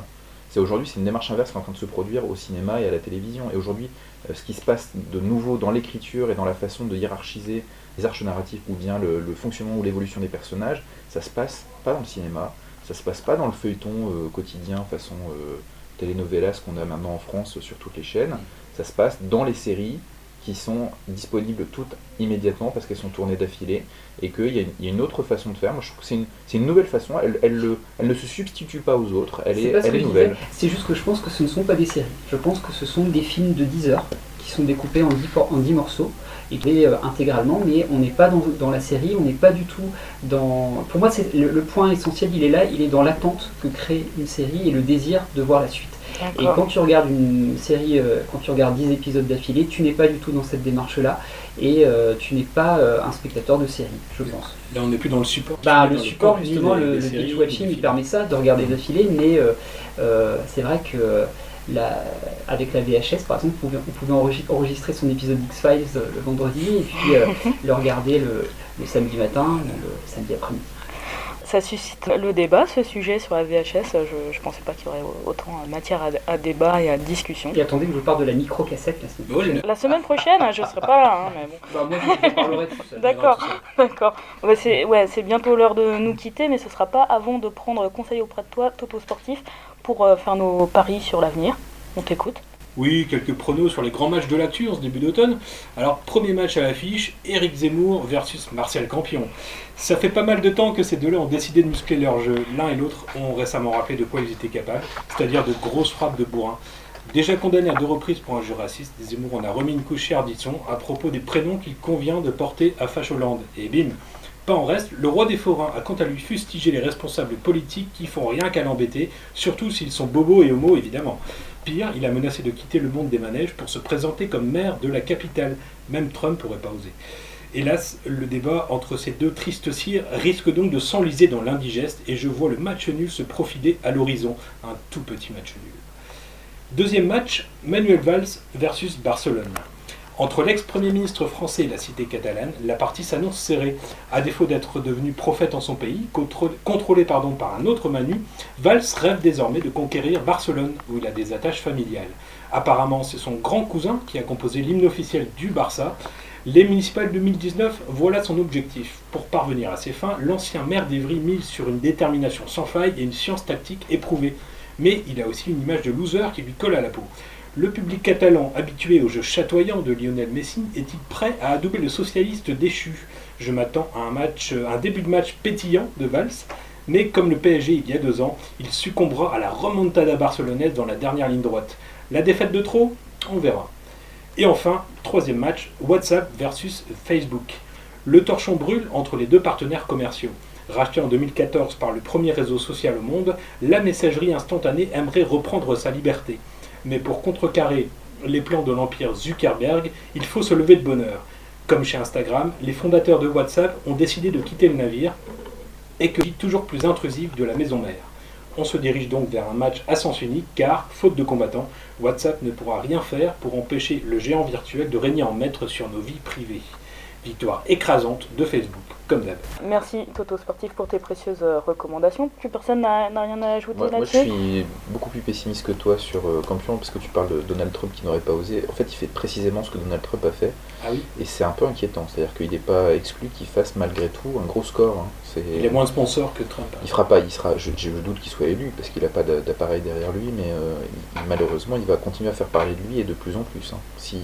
C'est aujourd'hui, c'est une démarche inverse qui est en train de se produire au cinéma et à la télévision. Et aujourd'hui, euh, ce qui se passe de nouveau dans l'écriture et dans la façon de hiérarchiser les arches narratifs ou bien le, fonctionnement ou l'évolution des personnages, ça se passe pas dans le cinéma, ça se passe pas dans le feuilleton euh, quotidien façon euh, telenovelas qu'on a maintenant en France sur toutes les chaînes. Ça se passe dans les séries qui sont disponibles toutes immédiatement parce qu'elles sont tournées d'affilée et qu'il y, a une- il y a une autre façon de faire. Moi, je trouve que c'est une, nouvelle façon. Elle, elle, le- elle ne se substitue pas aux autres. Elle est, elle nouvelle. C'est juste que je pense que ce ne sont pas des séries. Je pense que ce sont des films de 10 heures qui sont découpés en 10, por- en 10 morceaux et euh, intégralement, mais on n'est pas dans, dans la série, on n'est pas du tout dans... Pour moi, le point essentiel, il est là, il est dans l'attente que crée une série et le désir de voir la suite. Et quand tu regardes une série, euh, quand tu regardes 10 épisodes d'affilée, tu n'es pas du tout dans cette démarche-là et euh, tu n'es pas euh, un spectateur de série, je pense. Là, on n'est plus dans le support. Bah, le support, justement, le, binge-watching, des il permet ça, de regarder d'affilée, mais euh, euh, c'est vrai que la- avec la VHS, par exemple, on pouvait, on pouvait enregistrer, enregistrer son épisode X-Files euh, le vendredi et puis euh, le regarder le, le samedi matin le samedi après-midi. Ça suscite le débat, ce sujet sur la VHS. Je, je pensais pas qu'il y aurait autant matière à, à, débat et à discussion. Et attendez que je vous parle de la micro-cassette la semaine prochaine. La semaine prochaine, je serai pas là. Hein, mais bon. bah, moi, je vous parlerai tout. D'accord, d'accord. Ouais, c'est ouais, bientôt l'heure de nous quitter, mais ce sera pas avant de prendre conseil auprès de toi, Toto Sportif, pour euh, faire nos paris sur l'avenir. On t'écoute. Oui, quelques pronos sur les grands matchs de l'actu en début d'automne. Alors, premier match à l'affiche, Eric Zemmour versus Martial Campion. Ça fait pas mal de temps que ces deux-là ont décidé de muscler leur jeu. L'un et l'autre ont récemment rappelé de quoi ils étaient capables, c'est-à-dire de grosses frappes de bourrin. Déjà condamné à deux reprises pour un jeu raciste, Zemmour en a remis une couche chère, dit-on, à propos des prénoms qu'il convient de porter à Facholand. Et bim Pas en reste, le roi des forains a quant à lui fustigé les responsables politiques qui font rien qu'à l'embêter, surtout s'ils sont bobos et homos évidemment. Pire, il a menacé de quitter le monde des manèges pour se présenter comme maire de la capitale. Même Trump n'aurait pas osé. Hélas, le débat entre ces deux tristes cires risque donc de s'enliser dans l'indigeste et je vois le match nul se profiler à l'horizon. Un tout petit match nul. Deuxième match, Manuel Valls versus Barcelone. Entre l'ex-premier ministre français et la cité catalane, la partie s'annonce serrée. À défaut d'être devenu prophète en son pays, contrôlé par un autre Manu, Valls rêve désormais de conquérir Barcelone, où il a des attaches familiales. Apparemment, c'est son grand cousin qui a composé l'hymne officiel du Barça. Les municipales 2019, voilà son objectif. Pour parvenir à ses fins, l'ancien maire d'Evry mise sur une détermination sans faille et une science tactique éprouvée. Mais il a aussi une image de loser qui lui colle à la peau. Le public catalan, habitué au jeu chatoyant de Lionel Messi, est-il prêt à adouber le socialiste déchu? Je m'attends à un, match, un début de match pétillant de Valls, mais comme le PSG il y a deux ans, il succombera à la remontada barcelonaise dans la dernière ligne droite. La défaite de trop? On verra. Et enfin, troisième match, WhatsApp versus Facebook. Le torchon brûle entre les deux partenaires commerciaux. Racheté en 2014 par le premier réseau social au monde, la messagerie instantanée aimerait reprendre sa liberté. Mais pour contrecarrer les plans de l'empire Zuckerberg, il faut se lever de bonheur. Comme chez Instagram, les fondateurs de WhatsApp ont décidé de quitter le navire et que toujours plus intrusive de la maison mère. On se dirige donc vers un match à sens unique car, faute de combattants, WhatsApp ne pourra rien faire pour empêcher le géant virtuel de régner en maître sur nos vies privées. Victoire écrasante de Facebook, comme d'hab. Merci Toto Sportif pour tes précieuses euh, recommandations. Plus personne n'a rien à ajouter moi, là-dessus Moi je suis beaucoup plus pessimiste que toi sur euh, Campion parce que tu parles de Donald Trump qui n'aurait pas osé. En fait il fait précisément ce que Donald Trump a fait. Ah oui? Et c'est un peu inquiétant. C'est-à-dire qu'il n'est pas exclu qu'il fasse malgré tout un gros score. Hein. Il est moins sponsor que Trump. Il fera pas, il sera, je, je doute qu'il soit élu parce qu'il n'a pas d'appareil derrière lui, mais euh, il, malheureusement il va continuer à faire parler de lui et de plus en plus. Hein. Si,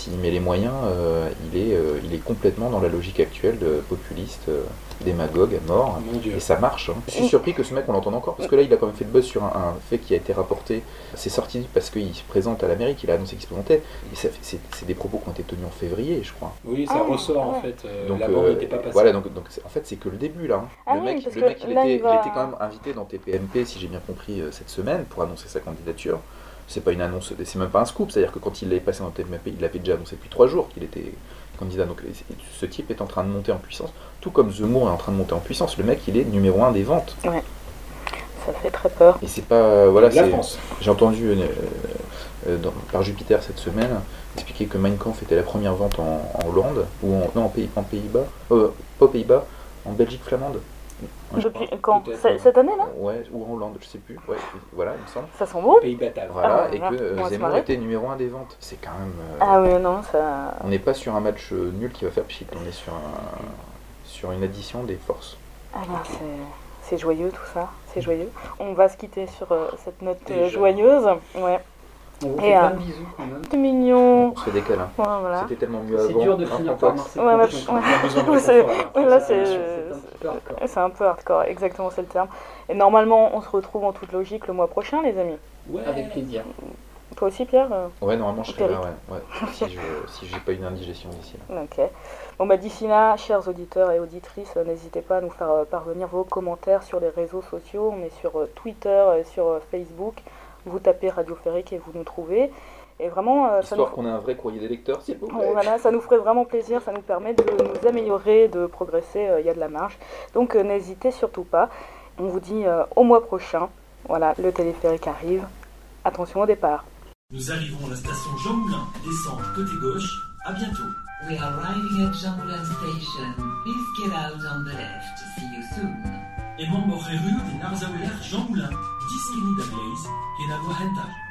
s'il met les moyens, euh, il, est, euh, il est complètement dans la logique actuelle de populiste, euh, démagogue à mort. et ça marche. hein. Je suis surpris que ce mec, on l'entende encore, parce que là, il a quand même fait le buzz sur un, un fait qui a été rapporté. C'est sorti parce qu'il se présente à l'Amérique, il a annoncé qu'il se présentait. Et ça fait- c'est c'est des propos qui ont été tenus en février, je crois. Oui, ça ressort en fait. euh, Donc, la bande euh, n'était pas passée. voilà, donc, donc en fait, c'est que le début là. hein. Ah le mec, le mec il, là, était, il va- il était quand même invité dans TPMP, si j'ai bien compris, euh, cette semaine pour annoncer sa candidature. C'est pas une annonce, c'est même pas un scoop, c'est-à-dire que quand il l'avait passé dans TPMP, il l'avait déjà annoncé depuis trois jours qu'il était candidat. Donc ce type est en train de monter en puissance, tout comme Zemmour est en train de monter en puissance. Le mec, il est numéro un des ventes. Ouais. Ça fait très peur. Et c'est pas. Voilà, c'est-. J'ai entendu euh, euh, dans- par Jupiter cette semaine expliquer que Mein Kampf était la première vente en, en Hollande, ou en, non, en, Pays, en Pays-Bas, euh, pas aux Pays-Bas, en Belgique flamande. Depuis crois. quand ouais. Cette année là Ouais, ou en Hollande, je sais plus. Ouais, voilà, il me semble. Ça sent bon? Pays bataves. Voilà, Ah, et voilà. que euh, Zemmour était numéro un des ventes. C'est quand même. euh, Ah oui, non, ça. On n'est pas sur un match euh, nul qui va faire pchit, on est sur, un, sur une addition des forces. Ah ben, c'est- c'est joyeux tout ça, c'est joyeux. On va se quitter sur euh, cette note euh, joyeuse. Ouais. On vous Et, fait plein de bisous quand même. C'est mignon. On se fait des câlins. Ouais, voilà. C'était tellement mieux C'est avant. dur de hein, finir par Marseille. Ouais, ouais, Campion, ouais. c'est- là. C'est c'est un peu hardcore. c'est un peu hardcore, exactement c'est le terme. Et normalement, on se retrouve en toute logique le mois prochain, les amis. Ouais. Avec plaisir. Toi aussi, Pierre euh Ouais, normalement je serai là, ouais. ouais. si je si j'ai pas une indigestion d'ici là. Ok. Bon bah d'ici là, chers auditeurs et auditrices, euh, n'hésitez pas à nous faire euh, parvenir vos commentaires sur les réseaux sociaux. On est sur Twitter, et sur Facebook. Vous tapez Radio Férique et vous nous trouvez. Et vraiment, euh, nous, Histoire qu'on ait un vrai courrier des lecteurs, s'il vous plaît. Voilà, ça nous ferait vraiment plaisir, ça nous permet de nous améliorer, de progresser, euh, il y a de la marge. Donc euh, n'hésitez surtout pas. On vous dit euh, au mois prochain. Voilà, le téléphérique arrive. Attention au départ. Nous arrivons à la station Jean Moulin, descente côté gauche, à bientôt. We are arriving at Jean Moulin Station. Please get out on the left. See you soon. Emon borreru de narzaouler Jean Moulin, disney da Blaze, et la voix hentai.